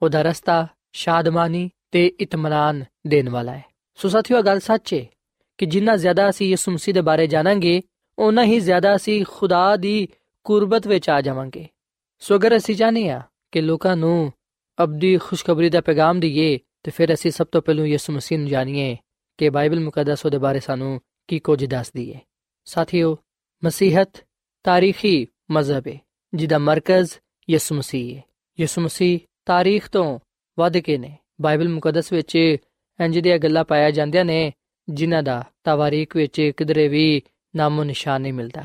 ਉਹਦਾ ਰਸਤਾ ਸ਼ਾਦਮਾਨੀ ਤੇ ਇਤਮਾਨਾਨ ਦੇਣ ਵਾਲਾ ਹੈ। ਸੋ ਸਾਥੀਓ ਗੱਲ ਸੱਚ ਹੈ ਕਿ ਜਿੰਨਾ ਜ਼ਿਆਦਾ ਅਸੀਂ ਯਿਸੂ ਮਸੀਹ ਦੇ ਬਾਰੇ ਜਾਣਾਂਗੇ ਉਨਾ ਹੀ ਜ਼ਿਆਦਾ ਅਸੀਂ ਖੁਦਾ ਦੀ ਕੁਰਬਤ ਵਿੱਚ ਆ ਜਾਵਾਂਗੇ। ਸੋ ਅਗਰ ਅਸੀਂ ਚਾਹਨੇ ਆ ਕਿ ਲੋਕਾਂ ਨੂੰ ਅਬਦੀ ਖੁਸ਼ਖਬਰੀ ਦਾ ਪੈਗਾਮ ਦਈਏ ਤੇ ਫਿਰ ਅਸੀਂ ਸਭ ਤੋਂ ਪਹਿਲਾਂ ਯਿਸੂ ਮਸੀਹ ਨੂੰ ਜਾਣੀਏ ਕਿ ਬਾਈਬਲ ਮੁਕੱਦਸ ਉਹਦੇ ਬਾਰੇ ਸਾਨੂੰ ਕੀ ਕੁਝ ਦੱਸਦੀ ਹੈ ਸਾਥੀਓ, ਮਸੀਹਤ ਤਾਰੀਖੀ ਮਜ਼ਹਬ ਹੈ ਜਿਹਦਾ ਮਰਕਜ਼ ਯਿਸੂ ਮਸੀਹ ਹੈ ਯਿਸੂ ਮਸੀਹ ਤਾਰੀਖ ਤੋਂ ਵੱਧ ਕੇ ਨੇ। ਬਾਈਬਲ ਮੁਕੱਦਸ ਵਿੱਚ ਇੰਜ ਦੀਆਂ ਗੱਲਾਂ ਪਾਇਆ ਜਾਂਦੀਆਂ ਨੇ, ਜਿਨ੍ਹਾਂ ਦਾ ਤਵਾਰੀਖ ਵਿੱਚ ਕਿਧਰੇ ਵੀ ਨਾਮੋ ਨਿਸ਼ਾਨ ਨਹੀਂ ਮਿਲਦਾ।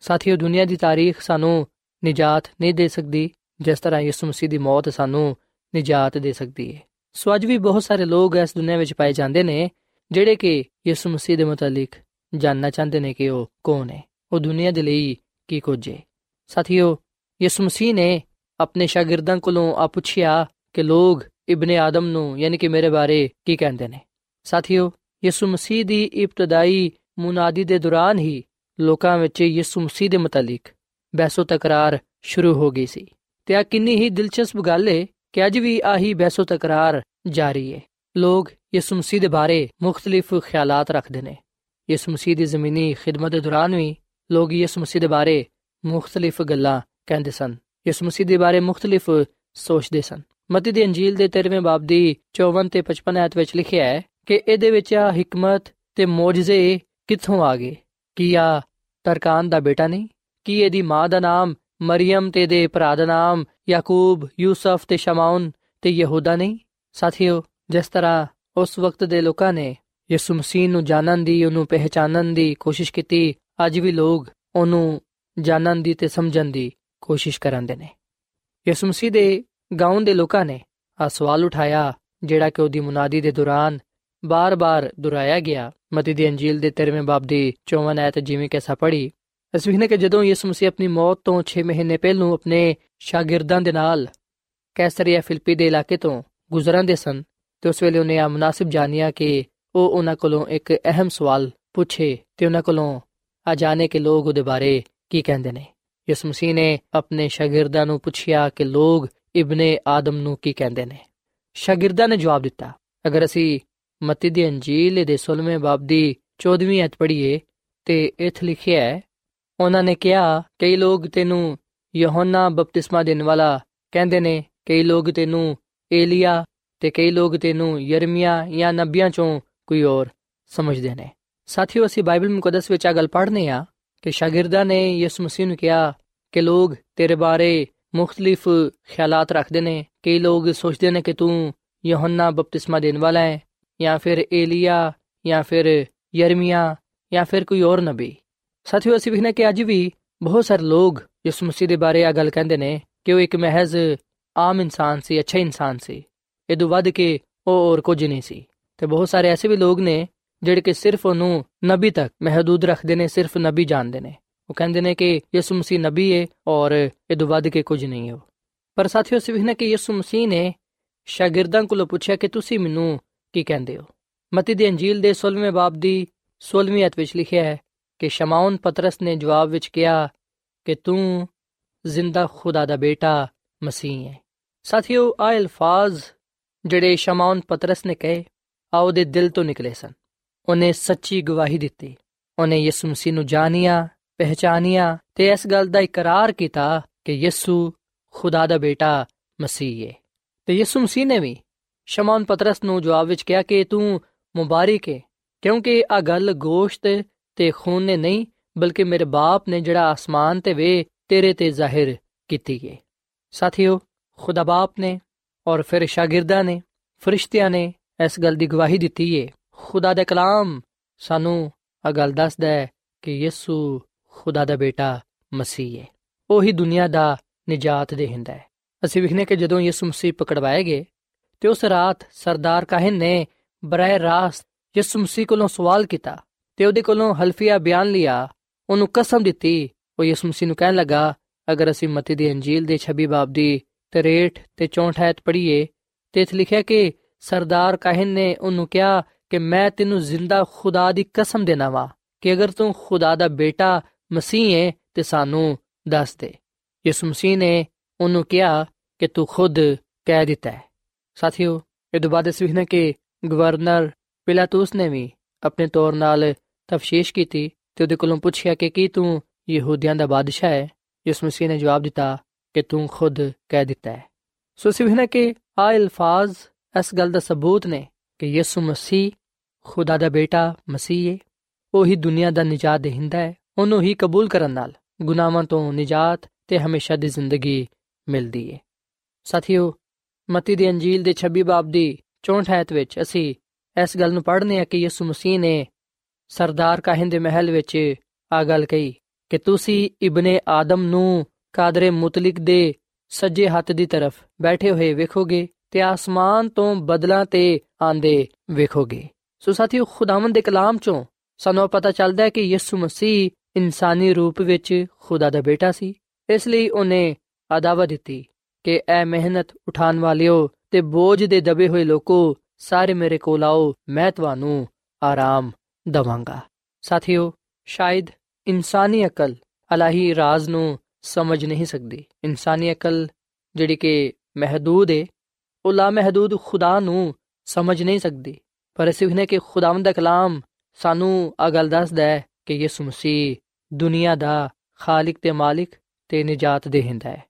ਸਾਥੀਓ, ਦੁਨੀਆ ਦੀ ਤਾਰੀਖ ਸਾਨੂੰ ਨਿਜਾਤ ਨਹੀਂ ਦੇ ਸਕਦੀ ਜਿਸ ਤਰ੍ਹਾਂ ਯਿਸੂ ਮਸੀਹ ਦੀ ਮੌਤ ਸਾਨੂੰ ਨਿਜਾਤ ਦੇ ਸਕਦੀ ਹੈ ਸੋ ਅੱਜ ਵੀ ਬਹੁਤ ਸਾਰੇ ਲੋਕ ਇਸ ਦੁਨੀਆ ਵਿੱਚ ਪਾਏ ਜਾਂਦੇ ਨੇ, ਜਿਹੜੇ ਕਿ ਯਿਸੂ ਮਸੀਹ ਦੇ ਮੁਤਲਕ ਜਾਨਣਾ ਚਾਹੁੰਦੇ ਨੇ ਕਿ ਉਹ ਕੌਣ ਹੈ ਉਹ ਦੁਨੀਆ ਦੇ ਲਈ ਕੀ ਕੁਝ ਹੈ ਸਾਥੀਓ, ਯਿਸੂ ਮਸੀਹ ਨੇ ਆਪਣੇ ਸ਼ਾਗਿਰਦਾਂ ਕੋਲੋਂ ਆ ਪੁੱਛਿਆ ਕਿ ਲੋਕ ਇਬਨ ਆਦਮ ਨੂੰ ਯਾਨੀ ਕਿ ਮੇਰੇ ਬਾਰੇ ਕੀ ਕਹਿੰਦੇ ਨੇ। ਸਾਥੀਓ, ਯਿਸੂ ਮਸੀਹ ਦੀ ਇਬਤਦਾਈ ਮੁਨਾਦੀ ਦੇ ਦੌਰਾਨ ਹੀ ਲੋਕਾਂ ਵਿੱਚ ਯਿਸੂ ਮਸੀਹ ਦੇ ਮੁਤਲਕ ਬਹਿਸੋ ਤਕਰਾਰ ਸ਼ੁਰੂ ਹੋ ਗਈ ਸੀ। ਤੇ ਆ ਕਿੰਨੀ ਹੀ ਦਿਲਚਸਪ ਗੱਲ ਹੈ ਕਿ ਅੱਜ ਵੀ ਆਹੀ ਬਹਿਸੋ ਤਕਰਾਰ ਜਾਰੀ ਹੈ ਲੋਕ ਯਿਸੂ ਮਸੀਹ ਦੇ ਬਾਰੇ ਮੁxtਲਿਫ ਖਿਆਲਾਤ ਰੱਖਦੇ ਨੇ। ਯਿਸੂ ਮਸੀਹ ਦੀ ਜ਼ਮੀਨੀ ਖਿਦਮਤ ਦੇ ਦੌਰਾਨ ਵੀ ਲੋਕ ਯਿਸੂ ਮਸੀਹ ਦੇ ਬਾਰੇ ਮੁxtਲਿਫ ਗੱਲਾਂ ਕਹਿੰਦੇ ਸਨ। ਯਿਸੂ ਮਸੀਹ ਦੇ ਬਾਰੇ ਮੁxtਲਿਫ ਸੋਚਦੇ ਸਨ। ਮਤੀ ਦੀ ਅੰਜੀਲ ਦੇ 13ਵੇਂ ਬਾਬ ਦੀ 54 ਤੇ 55 ਆਇਤ ਵਿੱਚ ਲਿਖਿਆ ਹੈ ਕਿ ਇਹਦੇ ਵਿੱਚ ਆ ਹਕਮਤ ਤੇ ਮੌਜਜ਼ੇ ਕਿੱਥੋਂ ਆ ਗਏ? ਕੀ ਆ ਤਰਕਾਨ ਦਾ ਬੇਟਾ ਨਹੀਂ? ਕੀ ਇਹਦੀ ਮਾਂ ਦਾ ਨਾਮ ਮਰੀਮ ਤੇ ਦੇ ਭਰਾ ਦਾ ਨਾਮ ਯਾਕੂਬ, ਯੂਸਫ ਤੇ ਸ਼ਮਾਉਨ ਤੇ ਯਹੂਦਾ ਨਹੀਂ? ਸਾਥੀਓ, ਜਿਸ ਤਰ੍ਹਾਂ ਉਸ ਵਕਤ ਦੇ ਲੋਕਾਂ ਨੇ ਯਿਸੂ ਮਸੀਹ ਨੂੰ ਜਾਣਨ ਦੀ, ਉਹਨੂੰ ਪਹਿਚਾਨਣ ਦੀ ਕੋਸ਼ਿਸ਼ ਕੀਤੀ, ਅੱਜ ਵੀ ਲੋਕ ਉਹਨੂੰ ਜਾਣਨ ਦੀ ਤੇ ਸਮਝਣ ਦੀ ਕੋਸ਼ਿਸ਼ ਕਰਦੇ ਨੇ। ਯਿਸੂ ਮਸੀਹ ਦੇ ਗਾਉਂ ਦੇ ਲੋਕਾਂ ਨੇ ਆ ਸਵਾਲ ਉਠਾਇਆ, ਜਿਹੜਾ ਕਿ ਉਹਦੀ ਮੁਨਾਦੀ ਦੇ ਦੌਰਾਨ ਬਾਰ-ਬਾਰ ਦੁਹਰਾਇਆ ਗਿਆ। ਮਤੀ ਦੀ ਅੰਜੀਲ ਦੇ 13ਵੇਂ ਬਾਬ ਦੀ 54 ਆਇਤ ਜਿਵੇਂ ਕਿ ਅਸਾਂ ਪੜ੍ਹੀ ਅਸੀਂ ਵੇਖਨੇ ਕਿ ਜਦੋਂ ਯਿਸੂ ਮਸੀਹ ਆਪਣੀ ਮੌਤ ਤੋਂ 6 ਮਹੀਨੇ ਪਹਿਲਾਂ ਆਪਣੇ ਸ਼ਾਗਿਰਦਾਂ ਦੇ ਨਾਲ ਕੈਸਰੀਆ ਫਿਲਪੀ ਦੇ ਇਲਾਕੇ ਤੋਂ ਗੁਜ਼ਰਾਂਦੇ ਸਨ, ਤੇ ਉਸ ਵੇਲੇ ਉਹਨੇ ਆ ਮناسب ਜਾਣਿਆ ਕਿ ਉਹ ਉਹਨਾਂ ਕੋਲੋਂ ਇੱਕ ਅਹਿਮ ਸਵਾਲ ਪੁੱਛੇ ਤੇ ਉਹਨਾਂ ਕੋਲੋਂ ਆ ਜਾਣੇ ਕਿ ਲੋਕ ਉਹਦੇ ਬਾਰੇ ਕੀ ਕਹਿੰਦੇ ਨੇ। ਯਿਸੂ ਮਸੀਹ ਨੇ ਆਪਣੇ ਸ਼ਾਗਿਰਦਾਂ ਨੂੰ ਪੁੱਛਿਆ ਕਿ ਲੋਕ ਇਬਨੇ ਆਦਮ ਨੂੰ ਕੀ ਕਹਿੰਦੇ ਨੇ। ਸ਼ਾਗਿਰਦਾਂ ਨੇ ਜਵਾਬ ਦਿੱਤਾ, ਅਗਰ ਅਸੀਂ ਮਤੀ ਦੀ ਅੰਜੀਲ ਦੇ 16ਵੇਂ ਬਾਬ ਦੀ 14ਵੀਂ ਅਧ ਪੜ੍ਹੀਏ ਤੇ ਇਥੇ ਲਿਖਿਆ ਹੈ ਉਹਨਾਂ ਨੇ ਕਿਹਾ, ਕਈ ਲੋਕ ਤੈਨੂੰ ਯਹੋਨਾ ਬਪਤਿਸਮਾ ਦੇਣ ਵਾਲਾ ਕਹਿੰਦੇ ਨੇ, ਕਈ ਲੋਕ ਤੈਨੂੰ ਏਲੀਆ ਤੇ ਕਈ ਲੋਕ ਤੈਨੂੰ ਯਰਮੀਆ ਜਾਂ ਨਬੀਆਂ ਚੋਂ ਕੋਈ ਹੋਰ ਸਮਝਦੇ ਨੇ। ਸਾਥੀਓ, ਅਸੀਂ ਬਾਈਬਲ ਮੁਕੱਦਸ ਵਿੱਚ ਆ ਗੱਲ ਪੜ੍ਹਨੇ ਆ ਕਿ ਸ਼ਾਗਿਰਦਾਂ ਨੇ ਯਿਸੂ ਮਸੀਹ ਨੂੰ ਕਿਹਾ ਕਿ ਲੋਕ ਤੇਰੇ ਬਾਰੇ ਮੁxtਲਿਫ ਖਿਆਲਾਤ ਰੱਖਦੇ ਨੇ, ਕਈ ਲੋਕ ਸੋਚਦੇ ਨੇ ਕਿ ਤੂੰ ਯਹੋਨਾ ਬਪਤਿਸਮਾ ਦੇਣ ਵਾਲਾ ਹੈ ਜਾਂ ਫਿਰ ਏਲੀਆ ਜਾਂ ਫਿਰ ਯਰਮੀਆ ਜਾਂ ਫਿਰ ਕੋਈ ਹੋਰ ਨਬੀ। ਸਾਥੀਓ, ਅਸੀਂ ਵੇਖਨੇ ਕਿ ਅੱਜ ਵੀ ਬਹੁਤ ਸਾਰੇ ਲੋਕ ਯਿਸੂ ਮਸੀਹ ਦੇ ਬਾਰੇ ਆ ਗੱਲ ਕਹਿੰਦੇ ਨੇ ਕਿ ਉਹ ਇੱਕ ਮਹਿਜ਼ ਆਮ ਇਨਸਾਨ ਸੀ, ਅੱਛਾ ਇਨਸਾਨ ਸੀ। ਇਹ ਤੋਂ ਵੱਧ ਕੇ ਉਹ ਹੋਰ ਕੁਝ ਨਹੀਂ ਸੀ। ਤੇ ਬਹੁਤ ਸਾਰੇ ਐਸੇ ਵੀ ਲੋਕ ਨੇ ਜਿਹੜੇ ਕਿ ਸਿਰਫ ਉਹਨੂੰ ਨਬੀ ਤੱਕ ਮਹਦੂਦ ਰੱਖਦੇ ਨੇ, ਸਿਰਫ ਨਬੀ ਜਾਣਦੇ ਨੇ। ਉਹ ਕਹਿੰਦੇ ਨੇ ਕਿ ਯਿਸੂ ਮਸੀਹ ਨਬੀ ਹੈ ਔਰ ਇਹ ਤੋਂ ਵੱਧ ਕੇ ਕੁਝ ਨਹੀਂ ਹੈ ਪਰ ਸਾਥੀਓ, ਅਸੀਂ ਵੇਖਨੇ ਕਿ ਯਿਸੂ ਮਸੀਹ ਨੇ ਸ਼ਾਗਿਰਦਾਂ ਕੋਲੋਂ ਪੁੱਛਿਆ ਕਿ ਤੁਸੀਂ ਮੈਨੂੰ ਕੀ ਕਹਿੰਦੇ ਹੋ? ਮਤੀ ਦੀ ਅੰਜੀਲ ਦੇ 16ਵੇਂ ਬਾਬ ਦੀ 16ਵੀਂ ਅਧ ਵਿੱਚ ਲਿਖਿਆ ਹੈ ਕਿ ਸ਼ਮਾਉਨ ਪਤਰਸ ਨੇ ਜਵਾਬ ਵਿੱਚ ਕਿਹਾ ਕਿ ਤੂੰ ਜ਼ਿੰਦਾ ਖੁਦਾ ਦਾ ਬੇਟਾ, ਮਸੀਹ ਹੈ। ਸਾਥੀਓ ਆ ਅਲਫਾਜ਼ ਜਿਹੜੇ ਸ਼ਮਾਉਨ ਪਤਰਸ ਨੇ ਕਹੇ ਆ ਉਹਦੇ ਦਿਲ ਤੋਂ ਨਿਕਲੇ ਸਨ। ਉਹਨੇ ਸੱਚੀ ਗਵਾਹੀ ਦਿੱਤੀ। ਉਹਨੇ ਯਿਸੂ ਮਸੀਹ ਨੂੰ ਜਾਣਿਆ, ਪਹਿਚਾਨੀਆਂ ਤੇ ਇਸ ਗੱਲ ਦਾ ਇਕਰਾਰ ਕੀਤਾ ਕਿ ਯਿਸੂ ਖੁਦਾ ਦਾ ਬੇਟਾ, ਮਸੀਹ ਹੈ। ਤੇ ਯਿਸੂ ਮਸੀਹ ਨੇ ਵੀ ਸ਼ਮੌਨ ਪਤਰਸ ਨੂੰ ਜਵਾਬ ਵਿੱਚ ਕਿਹਾ ਕਿ ਤੂੰ ਮੁਬਾਰਕ ਹੈ, ਕਿਉਂਕਿ ਆ ਗੱਲ ਗੋਸ਼ਤ ਤੇ ਖੂਨ ਨੇ ਨਹੀਂ, ਬਲਕਿ ਮੇਰੇ ਬਾਪ ਨੇ ਜਿਹੜਾ ਆਸਮਾਨ ਤੇ ਵੇ, ਤੇਰੇ ਤੇ ਜ਼ਾਹਿਰ ਕੀਤੀ ਹੈ ਸਾਥੀਓ, ਖੁਦਾ ਬਾਪ ਨੇ ਔਰ ਫਿਰ ਸ਼ਾਗਿਰਦਾਂ ਨੇ, ਫਰਿਸ਼ਤਿਆਂ ਨੇ ਇਸ ਗੱਲ ਦੀ ਗਵਾਹੀ ਦਿੱਤੀ ਹੈ ਖੁਦਾ ਦਾ ਕਲਾਮ ਸਾਨੂੰ ਆ ਗੱਲ ਦੱਸਦਾ ਹੈ ਕਿ ਯਿਸੂ ਖੁਦਾ ਦਾ ਬੇਟਾ ਮਸੀਹ ਹੈ ਉਹੀ ਦੁਨੀਆ ਦਾ ਨਜਾਤ ਦੇਹਿੰਦਾ ਹੈ। ਅਸੀਂ ਵਿਖਨੇ ਕਿ ਜਦੋਂ ਯਿਸੂ ਮਸੀਹ ਪਕੜਵਾਏ ਗਏ, ਤੇ ਉਸ ਰਾਤ ਸਰਦਾਰ ਕਾਹਨ ਨੇ ਬਰਾਹ ਰਾਸਤ ਯਿਸੂ ਮਸੀਹ ਕੋਲੋਂ ਸਵਾਲ ਕੀਤਾ ਤੇ ਉਹਦੇ ਕੋਲੋਂ ਹਲਫੀਆ ਬਿਆਨ ਲਿਆ। ਉਹਨੂੰ ਕਸਮ ਦਿੱਤੀ। ਉਹ ਯਿਸੂ ਮਸੀਹ ਨੂੰ ਕਹਿਣ ਲੱਗਾ, ਅਗਰ ਅਸੀਂ ਮਤੀ ਦੀ ਅੰਜੀਲ ਦੇ 26 ਬਾਬ ਦੀ 63 ਤੇ 64 ਆਇਤ ਪੜ੍ਹੀਏ, ਤੇ ਇਥੇ ਲਿਖਿਆ ਕਿ ਸਰਦਾਰ ਕਾਹਨ ਨੇ ਉਹਨੂੰ ਕਿਹਾ ਕਿ ਮੈਂ ਤੈਨੂੰ ਜ਼ਿੰਦਾ ਖੁਦਾ ਦੀ ਕਸਮ ਦੇਣਾ ਵਾ, ਕਿ ਅਗਰ ਤੂੰ ਖੁਦਾ ਦਾ ਬੇਟਾ ਮਸੀਹ ਹੈ, ਤੇ ਸਾਨੂੰ ਦੱਸ ਦੇ। ਯਿਸੂ ਮਸੀਹ ਨੇ ਉਹਨੂੰ ਕਿਹਾ ਕਿ ਤੂੰ ਖੁਦ ਕਹਿ ਦਿੱਤਾ ਹੈ। ਸਾਥੀਓ, ਇਹ ਤੋਂ ਬਾਅਦ ਅਸੀਂ ਵੇਖਣਾ ਕਿ ਗਵਰਨਰ ਪਿਲਾਤੂਸ ਨੇ ਵੀ ਆਪਣੇ ਤੌਰ ਨਾਲ ਤਫਸ਼ੀਸ਼ ਕੀਤੀ ਤੇ ਉਹਦੇ ਕੋਲੋਂ ਪੁੱਛਿਆ ਕਿ ਕੀ ਤੂੰ ਯਹੂਦੀਆਂ ਦਾ ਬਾਦਸ਼ਾਹ ਹੈ? ਯਿਸੂ ਮਸੀਹ ਨੇ ਜਵਾਬ ਦਿੱਤਾ ਕਿ ਤੂੰ ਖੁਦ ਕਹਿ ਦਿੱਤਾ ਹੈ। ਸੋ ਅਸੀਂ ਵੇਖਣਾ ਕਿ ਆ ਅਲਫਾਜ਼ ਇਸ ਗੱਲ ਦਾ ਸਬੂਤ ਨੇ ਕਿ ਯਿਸੂ ਮਸੀਹ ਖੁਦਾ ਦਾ ਬੇਟਾ ਮਸੀਹ ਹੈ ਉਹੀ ਦੁਨੀਆ ਦਾ ਨਿਜਾਤ ਦੇਹਿੰਦਾ ਹੈ। ਉਹਨੂੰ ਹੀ ਕਬੂਲ ਕਰਨ ਨਾਲ ਗੁਨਾਹਾਂ ਤੋਂ ਨਿਜਾਤ ਤੇ ਹਮੇਸ਼ਾ ਦੀ ਜ਼ਿੰਦਗੀ ਮਿਲਦੀ ਹੈ ਸਾਥੀਓ, ਮਤੀ ਦੀ ਅੰਜੀਲ ਦੇ 26 ਬਾਬ ਦੀ 64 ਆਇਤ ਵਿੱਚ ਅਸੀਂ ਇਸ ਗੱਲ ਨੂੰ ਪੜ੍ਹਨੇ ਆ ਕਿ ਯਿਸੂ ਮਸੀਹ ਨੇ ਸਰਦਾਰ ਕਾਹਨ ਦੇ ਮਹਿਲ ਵਿੱਚ ਆ ਗੱਲ ਕਹੀ ਕਿ ਤੁਸੀਂ ਇਬਨੇ ਆਦਮ ਨੂੰ ਕਾਦਰੇ ਮੁਤਲਕ ਦੇ ਸੱਜੇ ਹੱਥ ਦੀ ਤਰਫ ਬੈਠੇ ਹੋਏ ਵੇਖੋਗੇ ਤੇ ਆਸਮਾਨ ਤੋਂ ਬਦਲਾਂ ਤੇ ਆਂਦੇ ਵੇਖੋਗੇ। ਸੋ ਸਾਥੀਓ, ਖੁਦਾਵੰਦ ਦੇ ਕਲਾਮ ਚੋਂ ਸਾਨੂੰ ਪਤਾ ਚੱਲਦਾ ਹੈ ਕਿ ਯਿਸੂ ਮਸੀਹ ਇਨਸਾਨੀ ਰੂਪ ਵਿੱਚ ਖੁਦਾ ਦਾ ਬੇਟਾ ਸੀ। ਇਸ ਲਈ ਉਹਨੇ ਆਦਾਵਾ ਦਿੱਤੀ ਕਿ ਐ ਮਿਹਨਤ ਉਠਾਉਣ ਵਾਲਿਓ ਤੇ ਬੋਝ ਦੇ ਦਬੇ ਹੋਏ ਲੋਕੋ ਸਾਰੇ ਮੇਰੇ ਕੋਲ ਆਓ, ਮੈਂ ਤੁਹਾਨੂੰ ਆਰਾਮ ਦਵਾਂਗਾ। ਸਾਥੀਓ, ਸ਼ਾਇਦ ਇਨਸਾਨੀ ਅਕਲ ਅਲਾਹੀ ਰਾਜ਼ ਨੂੰ ਸਮਝ ਨਹੀਂ ਸਕਦੀ। ਇਨਸਾਨੀ ਅਕਲ ਜਿਹੜੀ ਕਿ ਮਹਦੂਦ ਹੈ ਉਹ ਲਾ ਮਹਦੂਦ ਖੁਦਾ ਨੂੰ ਸਮਝ ਨਹੀਂ ਸਕਦੀ। ਪਰ ਅਸੀਂ ਇਹਨੇ ਕਿ ਖੁਦਾਵੰਦ ਦਾ ਕਲਾਮ ਸਾਨੂੰ ਆ ਗੱਲ ਦੱਸਦਾ ਹੈ ਕਿ ਯਿਸੂ ਮਸੀਹ ਦੁਨੀਆ ਦਾ ਖਾਲਕ ਤੇ ਮਾਲਿਕ ਤੇ ਨਜਾਤ ਦੇਹਿੰਦਾ ਹੈ।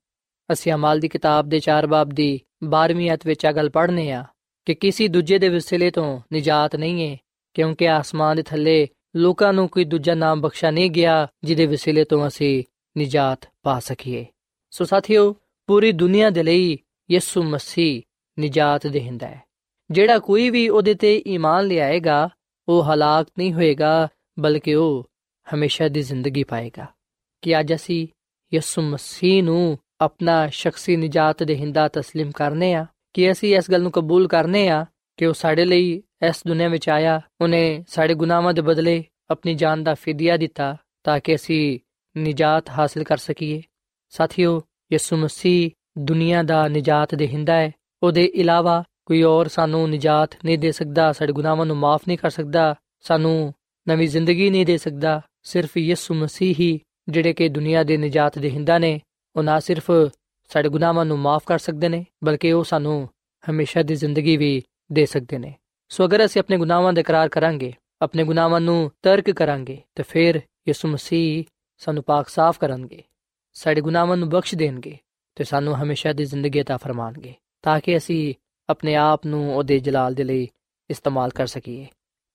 ਅਸੀਂ ਅਮਾਲ ਦੀ ਕਿਤਾਬ ਦੇ 4 ਬਾਬ ਦੀ 12ਵੀਂ ਅਧ ਵਿੱਚ ਆ ਗੱਲ ਪੜ੍ਹਨੇ ਆ ਕਿ ਕਿਸੇ ਦੂਜੇ ਦੇ ਵਸਿਲੇ ਤੋਂ ਨਜਾਤ ਨਹੀਂ ਹੈ। ਕਿਉਂਕਿ ਆਸਮਾਨ ਦੇ ਥੱਲੇ ਲੋਕਾਂ ਨੂੰ ਕੋਈ ਦੂਜਾ ਨਾਮ ਬਖਸ਼ਾ ਨਹੀਂ ਗਿਆ ਜਿਹਦੇ ਵਸਿਲੇ ਤੋਂ ਅਸੀਂ ਨਜਾਤ ਪਾ ਸਕੀਏ ਸੋ ਸਾਥੀਓ ਪੂਰੀ ਦੁਨੀਆ ਦੇ ਲਈ ਯਿਸੂ ਮਸੀਹ ਨਜਾਤ ਦੇਹਿੰਦਾ ਹੈ ਜਿਹੜਾ ਕੋਈ ਵੀ ਉਹਦੇ ਤੇ ਈਮਾਨ ਲਿਆਏਗਾ ਉਹ ਹਲਾਕ ਨਹੀਂ ਹੋਏਗਾ ਬਲਕਿ ਉਹ ਹਮੇਸ਼ਾ ਦੀ ਜ਼ਿੰਦਗੀ ਪਾਏਗਾ ਕਿ ਅੱਜ ਅਸੀਂ ਯਿਸੂ ਮਸੀਹ ਨੂੰ ਆਪਣਾ ਸ਼ਖਸੀ ਨਜਾਤ ਦੇਹਿੰਦਾ تسلیم ਕਰਨੇ ਆ ਕਿ ਅਸੀਂ ਇਸ ਗੱਲ ਨੂੰ ਕਬੂਲ ਕਰਨੇ ਆ ਕਿ ਉਹ ਸਾਡੇ ਲਈ ਇਸ ਦੁਨੀਆਂ ਵਿੱਚ ਆਇਆ, ਉਹਨੇ ਸਾਡੇ ਗੁਨਾਹਾਂ ਦੇ ਬਦਲੇ ਆਪਣੀ ਜਾਨ ਦਾ ਫਿਦਿਆ ਦਿੱਤਾ ਤਾਂ ਕਿ ਅਸੀਂ ਨਜਾਤ ਹਾਸਲ ਕਰ ਸਕੀਏ। ਸਾਥੀਓ, ਯਿਸੂ ਮਸੀਹ ਦੁਨੀਆ ਦਾ ਨਜਾਤ ਦੇਹਿੰਦਾ ਹੈ। ਉਹਦੇ ਇਲਾਵਾ ਕੋਈ ਹੋਰ ਸਾਨੂੰ ਨਜਾਤ ਨਹੀਂ ਦੇ ਸਕਦਾ, ਸਾਡੇ ਗੁਨਾਹਾਂ ਨੂੰ ਮਾਫ ਨਹੀਂ ਕਰ ਸਕਦਾ, ਸਾਨੂੰ ਨਵੀਂ ਜ਼ਿੰਦਗੀ ਨਹੀਂ ਦੇ ਸਕਦਾ। ਸਿਰਫ ਯਿਸੂ ਮਸੀਹ ਹੀ ਜਿਹੜੇ ਕਿ ਦੁਨੀਆ ਦੇ ਨਜਾਤ ਦੇਹਿੰਦਾ ਨੇ, ਉਹ ਨਾ ਸਿਰਫ ਸਾਡੇ ਗੁਨਾਹਾਂ ਨੂੰ ਮਾਫ ਕਰ ਸਕਦੇ ਨੇ, ਬਲਕਿ ਉਹ ਸਾਨੂੰ ਹਮੇਸ਼ਾ ਦੀ ਜ਼ਿੰਦਗੀ ਵੀ ਦੇ ਸਕਦੇ ਨੇ ਸੋ ਅਗਰ ਅਸੀਂ ਆਪਣੇ ਗੁਨਾਹਾਂ ਦਾ ਇਕਰਾਰ ਕਰਾਂਗੇ ਆਪਣੇ ਗੁਨਾਹਾਂ ਨੂੰ ਤਰਕ ਕਰਾਂਗੇ ਤੇ ਫਿਰ ਯਿਸੂ ਮਸੀਹ ਸਾਨੂੰ ਪਾਕ ਸਾਫ਼ ਕਰਨਗੇ ਸਾਡੇ ਗੁਨਾਹਾਂ ਨੂੰ ਬਖਸ਼ ਦੇਣਗੇ ਤੇ ਸਾਨੂੰ ਹਮੇਸ਼ਾ ਦੀ ਜ਼ਿੰਦਗੀ عطا ਫਰਮਾਣਗੇ ਤਾਂ ਕਿ ਅਸੀਂ ਆਪਣੇ ਆਪ ਨੂੰ ਉਹਦੇ ਜਲਾਲ ਦੇ ਲਈ ਇਸਤੇਮਾਲ ਕਰ ਸਕੀਏ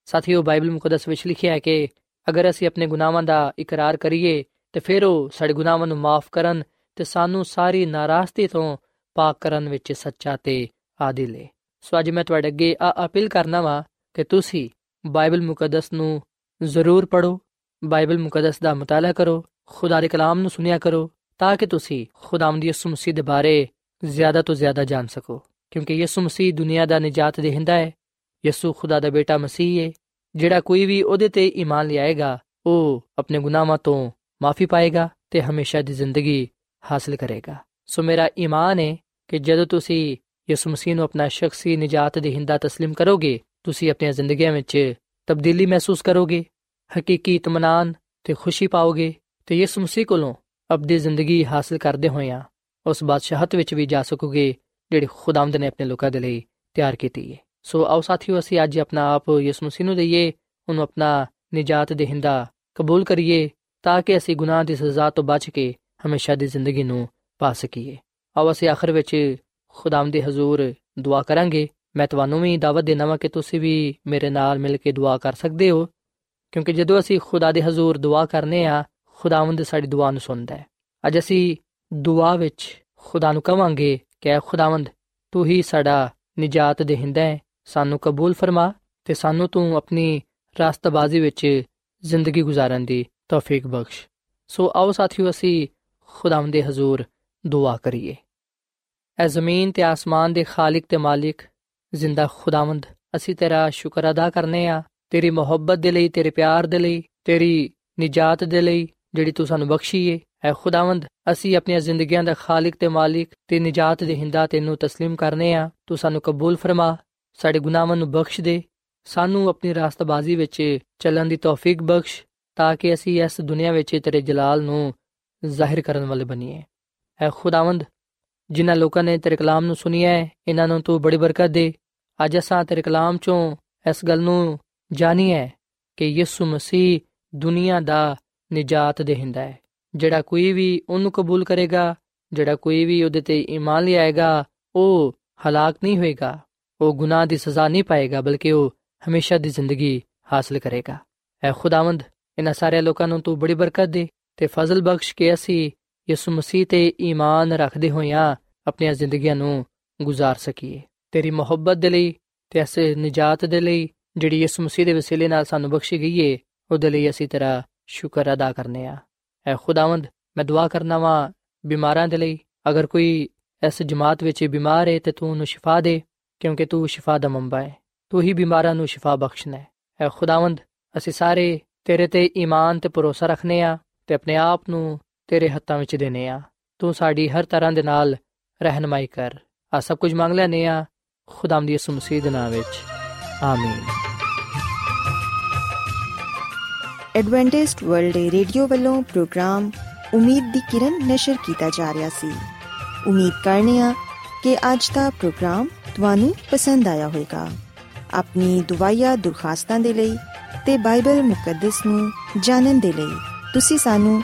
ਸਾਥੀਓ ਬਾਈਬਲ ਮੁਕੱਦਸ ਵਿੱਚ ਲਿਖਿਆ ਹੈ ਕਿ ਅਗਰ ਅਸੀਂ ਆਪਣੇ ਗੁਨਾਹਾਂ ਦਾ ਇਕਰਾਰ ਕਰੀਏ ਤੇ ਫਿਰ ਉਹ ਸਾਡੇ ਗੁਨਾਹਾਂ ਨੂੰ ਮਾਫ ਕਰਨ ਤੇ ਸਾਨੂੰ ਸਾਰੀ ਨਾਰਾਜ਼ਗੀ ਤੋਂ ਪਾਕ ਕਰਨ ਵਿੱਚ ਸੱਚਾ ਤੇ ਆਦਿਲ ਹੈ ਸੋ ਅੱਜ ਮੈਂ ਤੁਹਾਡੇ ਅੱਗੇ ਆ ਅਪੀਲ ਕਰਨਾ ਵਾ ਕਿ ਤੁਸੀਂ ਬਾਈਬਲ ਮੁਕੱਦਸ ਨੂੰ ਜ਼ਰੂਰ ਪੜੋ ਬਾਈਬਲ ਮੁਕੱਦਸ ਦਾ ਮਤਾਲਾ ਕਰੋ, ਖੁਦਾ ਦੇ ਕਲਾਮ ਨੂੰ ਸੁਨਿਆ ਕਰੋ, ਤਾਂ ਕਿ ਤੁਸੀਂ ਖੁਦਾਵੰਦ ਯਿਸੂ ਮਸੀਹ ਦੇ ਬਾਰੇ ਜ਼ਿਆਦਾ ਤੋਂ ਜ਼ਿਆਦਾ ਜਾਣ ਸਕੋ। ਕਿਉਂਕਿ ਯਿਸੂ ਮਸੀਹ ਦੁਨੀਆ ਦਾ ਨਜਾਤ ਦੇਹਿੰਦਾ ਹੈ, ਯਿਸੂ ਖੁਦਾ ਦਾ ਬੇਟਾ ਮਸੀਹ ਹੈ ਜਿਹੜਾ ਕੋਈ ਵੀ ਉਹਦੇ ਤੇ ਈਮਾਨ ਲਿਆਏਗਾ, ਉਹ ਆਪਣੇ ਗੁਨਾਹਾਂ ਤੋਂ ਮਾਫੀ ਪਾਏਗਾ ਤੇ ਹਮੇਸ਼ਾ ਦੀ ਜ਼ਿੰਦਗੀ ਹਾਸਲ ਕਰੇਗਾ। ਸੋ ਮੇਰਾ ਈਮਾਨ ਹੈ ਕਿ ਜਦੋਂ ਤੁਸੀਂ ਯਿਸੂ ਮਸੀਹ ਨੂੰ ਆਪਣਾ ਸ਼ਖਸੀ ਨਜਾਤ ਦੇਹਿੰਦਾ تسلیم ਕਰੋਗੇ ਤੁਸੀਂ ਆਪਣੀਆਂ ਜ਼ਿੰਦਗੀਆਂ ਵਿੱਚ ਤਬਦੀਲੀ ਮਹਿਸੂਸ ਕਰੋਗੇ ਹਕੀਕੀ ਇਤਮਾਨਾਨ ਤੇ ਖੁਸ਼ੀ ਪਾਓਗੇ ਤੇ ਯਿਸੂ ਮਸੀਹ ਕੋਲੋਂ ਅਬਦੀ ਜ਼ਿੰਦਗੀ ਹਾਸਲ ਕਰਦੇ ਹੋਇਆਂ ਉਸ ਬਾਦਸ਼ਾਹਤ ਵਿੱਚ ਵੀ ਜਾ ਸਕੋਗੇ ਜਿਹੜੀ ਖੁਦਾਵੰਦ ਨੇ ਆਪਣੇ ਲੋਕਾਂ ਦੇ ਲਈ ਤਿਆਰ ਕੀਤੀ ਹੈ ਸੋ ਆਓ ਸਾਥੀਓ ਅਸੀਂ ਅੱਜ ਆਪਣਾ ਆਪ ਯਿਸੂ ਮਸੀਹ ਨੂੰ ਦਈਏ ਉਹਨੂੰ ਆਪਣਾ ਨਜਾਤ ਦੇਹਿੰਦਾ ਕਬੂਲ ਕਰੀਏ ਤਾਂ ਕਿ ਅਸੀਂ ਗੁਨਾਹ ਦੀ ਸਜ਼ਾ ਤੋਂ ਬਚ ਕੇ ਹਮੇਸ਼ਾ ਦੀ ਜ਼ਿੰਦਗੀ ਨੂੰ ਪਾ ਸਕੀਏ ਆਓ ਅਸੀਂ ਆਖਰ ਵਿੱਚ ਖੁਦਾਮ ਦੇ ਹਜ਼ੂਰ ਦੁਆ ਕਰਾਂਗੇ। ਮੈਂ ਤੁਹਾਨੂੰ ਵੀ ਦਾਵਤ ਦੇਣਾ ਵਾ ਕਿ ਤੁਸੀਂ ਵੀ ਮੇਰੇ ਨਾਲ ਮਿਲ ਕੇ ਦੁਆ ਕਰ ਸਕਦੇ ਹੋ, ਕਿਉਂਕਿ ਜਦੋਂ ਅਸੀਂ ਖੁਦਾ ਦੇ ਹਜ਼ੂਰ ਦੁਆ ਕਰਨੇ ਆ, ਖੁਦਾਵੰਦ ਸਾਡੀ ਦੁਆ ਨੂੰ ਸੁਣਦਾ ਹੈ। ਅੱਜ ਅਸੀਂ ਦੁਆ ਵਿੱਚ ਖੁਦਾ ਨੂੰ ਕਵਾਂਗੇ ਕਿ ਐ ਖੁਦਾਵੰਦ, ਤੂੰ ਹੀ ਸਾਡਾ ਨਜਾਤ ਦੇਹਿੰਦਾ ਹੈ, ਸਾਨੂੰ ਕਬੂਲ ਫਰਮਾ ਤੇ ਸਾਨੂੰ ਤੂੰ ਆਪਣੀ ਰਾਸਤਬਾਜ਼ੀ ਵਿੱਚ ਜ਼ਿੰਦਗੀ گزارਣ ਦੀ ਤੌਫੀਕ ਬਖਸ਼। ਸੋ ਆਓ ਸਾਥੀਓ, ਅਸੀਂ ਖੁਦਾਵੰਦ ਦੇ ਹਜ਼ੂਰ ਦੁਆ ਕਰੀਏ। ਐ ਜ਼ਮੀਨ ਤੇ ਆਸਮਾਨ ਦੇ ਖਾਲਕ ਤੇ ਮਾਲਿਕ ਜ਼ਿੰਦਾ ਖੁਦਾਵੰਦ ਅਸੀਂ ਤੇਰਾ ਸ਼ੁਕਰ ਅਦਾ ਕਰਨੇ ਆ ਤੇਰੀ ਮੁਹੱਬਤ ਦੇ ਲਈ ਤੇਰੇ ਪਿਆਰ ਦੇ ਲਈ ਤੇਰੀ ਨਿਜਾਤ ਦੇ ਲਈ ਜਿਹੜੀ ਤੂੰ ਸਾਨੂੰ ਬਖਸ਼ੀ ਏ ਐ ਖੁਦਾਵੰਦ ਅਸੀਂ ਆਪਣੀਆਂ ਜ਼ਿੰਦਗੀਆਂ ਦਾ ਖਾਲਕ ਤੇ ਮਾਲਿਕ ਤੇ ਨਿਜਾਤ ਦੇ ਹਿੰਦਾ ਤੈਨੂੰ تسلیم ਕਰਨੇ ਆ ਤੂੰ ਸਾਨੂੰ ਕਬੂਲ ਫਰਮਾ ਸਾਡੇ ਗੁਨਾਹਾਂ ਨੂੰ ਬਖਸ਼ ਦੇ ਸਾਨੂੰ ਆਪਣੀ ਰਾਸਤਬਾਜ਼ੀ ਵਿੱਚ ਚੱਲਣ ਦੀ ਤੌਫੀਕ ਬਖਸ਼ ਤਾਂ ਕਿ ਅਸੀਂ ਇਸ ਦੁਨੀਆ ਵਿੱਚ ਤੇਰੇ ਜਲਾਲ ਨੂੰ ਜ਼ਾਹਿਰ ਕਰਨ ਵਾਲੇ ਬਣੀਏ ਐ ਖੁਦਾਵੰਦ ਜਿਨ੍ਹਾਂ ਲੋਕਾਂ ਨੇ ਤੇਰੇ ਕਲਾਮ ਨੂੰ ਸੁਨਿਆ ਹੈ, ਇਹਨਾਂ ਨੂੰ ਤੂੰ ਬੜੀ ਬਰਕਤ ਦੇ। ਅੱਜ ਅਸਾਂ ਤੇਰੇ ਕਲਾਮ ਚੋਂ ਇਸ ਗੱਲ ਨੂੰ ਜਾਣੀਏ ਕਿ ਯਿਸੂ ਮਸੀਹ ਦੁਨੀਆ ਦਾ ਨਿਜਾਤ ਦੇਹਿੰਦਾ ਹੈ। ਜਿਹੜਾ ਕੋਈ ਵੀ ਉਹਨੂੰ ਕਬੂਲ ਕਰੇਗਾ, ਜਿਹੜਾ ਕੋਈ ਵੀ ਉਹਦੇ ਤੇ ਈਮਾਨ ਲਿਆਏਗਾ, ਉਹ ਹਲਾਕ ਨਹੀਂ ਹੋਏਗਾ। ਉਹ ਗੁਨਾਹ ਦੀ ਸਜ਼ਾ ਨਹੀਂ ਪਾਏਗਾ, ਬਲਕਿ ਉਹ ਹਮੇਸ਼ਾ ਦੀ ਜ਼ਿੰਦਗੀ ਹਾਸਲ ਕਰੇਗਾ। ਐ ਖੁਦਾਵੰਦ, ਇਹਨਾਂ ਸਾਰੇ ਲੋਕਾਂ ਨੂੰ ਤੂੰ ਬੜੀ ਬਰਕਤ ਦੇ ਤੇ ਫਜ਼ਲ ਬਖਸ਼ ਕੇ ਅਸੀਂ ਯਿਸੂ ਮਸੀਹ ਤੇ ਈਮਾਨ ਰੱਖਦੇ ਹੋਇਆਂ ਆਪਣੀਆਂ ਜ਼ਿੰਦਗੀਆਂ ਨੂੰ ਗੁਜ਼ਾਰ ਸਕੀਏ। ਤੇਰੀ ਮੁਹੱਬਤ ਦੇ ਲਈ ਤੇ ਐਸੇ ਨਜਾਤ ਦੇ ਲਈ ਜਿਹੜੀ ਯਿਸੂ ਮਸੀਹ ਦੇ ਵਸੀਲੇ ਨਾਲ ਸਾਨੂੰ ਬਖਸ਼ੀ ਗਈ ਏ, ਉਹਦੇ ਲਈ ਅਸੀਂ ਤੇਰਾ ਸ਼ੁਕਰ ਅਦਾ ਕਰਨੇ ਆ। ਐ ਖੁਦਾਵੰਦ, ਮੈਂ ਦੁਆ ਕਰਨਾ ਵਾਂ ਬਿਮਾਰਾਂ ਦੇ ਲਈ। ਅਗਰ ਕੋਈ ਇਸ ਜਮਾਤ ਵਿੱਚ ਬਿਮਾਰ ਹੈ ਤੇ ਤੂੰ ਉਹਨੂੰ ਸ਼ਿਫਾ ਦੇ, ਕਿਉਂਕਿ ਤੂੰ ਸ਼ਿਫਾ ਦਾ ਮੰਬਾ ਹੈ ਤੂੰ ਹੀ ਬਿਮਾਰਾਂ ਨੂੰ ਸ਼ਿਫਾ ਬਖਸ਼ਣਾ ਹੈ ਐ ਖੁਦਾਵੰਦ, ਅਸੀਂ ਸਾਰੇ ਤੇਰੇ ਤੇ ਈਮਾਨ ਤੇ ਭਰੋਸਾ ਰੱਖਨੇ ਆ ਤੇ ਆਪਣੇ ਆਪ ਨੂੰ ਤੇਰੇ ਹੱਥਾਂ ਵਿੱਚ ਦੇਨੇ ਆ। ਤੂੰ ਸਾਡੀ ਹਰ ਤਰ੍ਹਾਂ ਦੇ ਨਾਲ ਰਹਿਨਮਾਈ ਕਰ। ਆ ਸਭ ਕੁਝ ਮੰਗ ਲੈਨੇ ਆ ਖੁਦਾਮ ਦੀ ਯਿਸੂ ਮਸੀਹ ਦੇ ਨਾਮ ਵਿੱਚ। ਆਮੀਨ। ਐਡਵੈਂਟਿਸਟ ਵਰਲਡ ਰੇਡੀਓ ਵੱਲੋਂ ਪ੍ਰੋਗਰਾਮ ਉਮੀਦ ਦੀ ਕਿਰਨ ਨਿਸ਼ਰ ਕੀਤਾ ਜਾ ਰਿਹਾ ਸੀ। ਉਮੀਦ ਕਰਨੇ ਆ ਕਿ ਅੱਜ ਦਾ ਪ੍ਰੋਗਰਾਮ ਤੁਹਾਨੂੰ ਪਸੰਦ ਆਇਆ ਹੋਵੇਗਾ। ਆਪਣੀ ਦੁਆਇਆ ਦੁਰਖਾਸਤਾਂ ਦੇ ਲਈ ਤੇ ਬਾਈਬਲ ਮੁਕੱਦਸ ਨੂੰ ਜਾਣਨ ਦੇ ਲਈ ਤੁਸੀਂ ਸਾਨੂੰ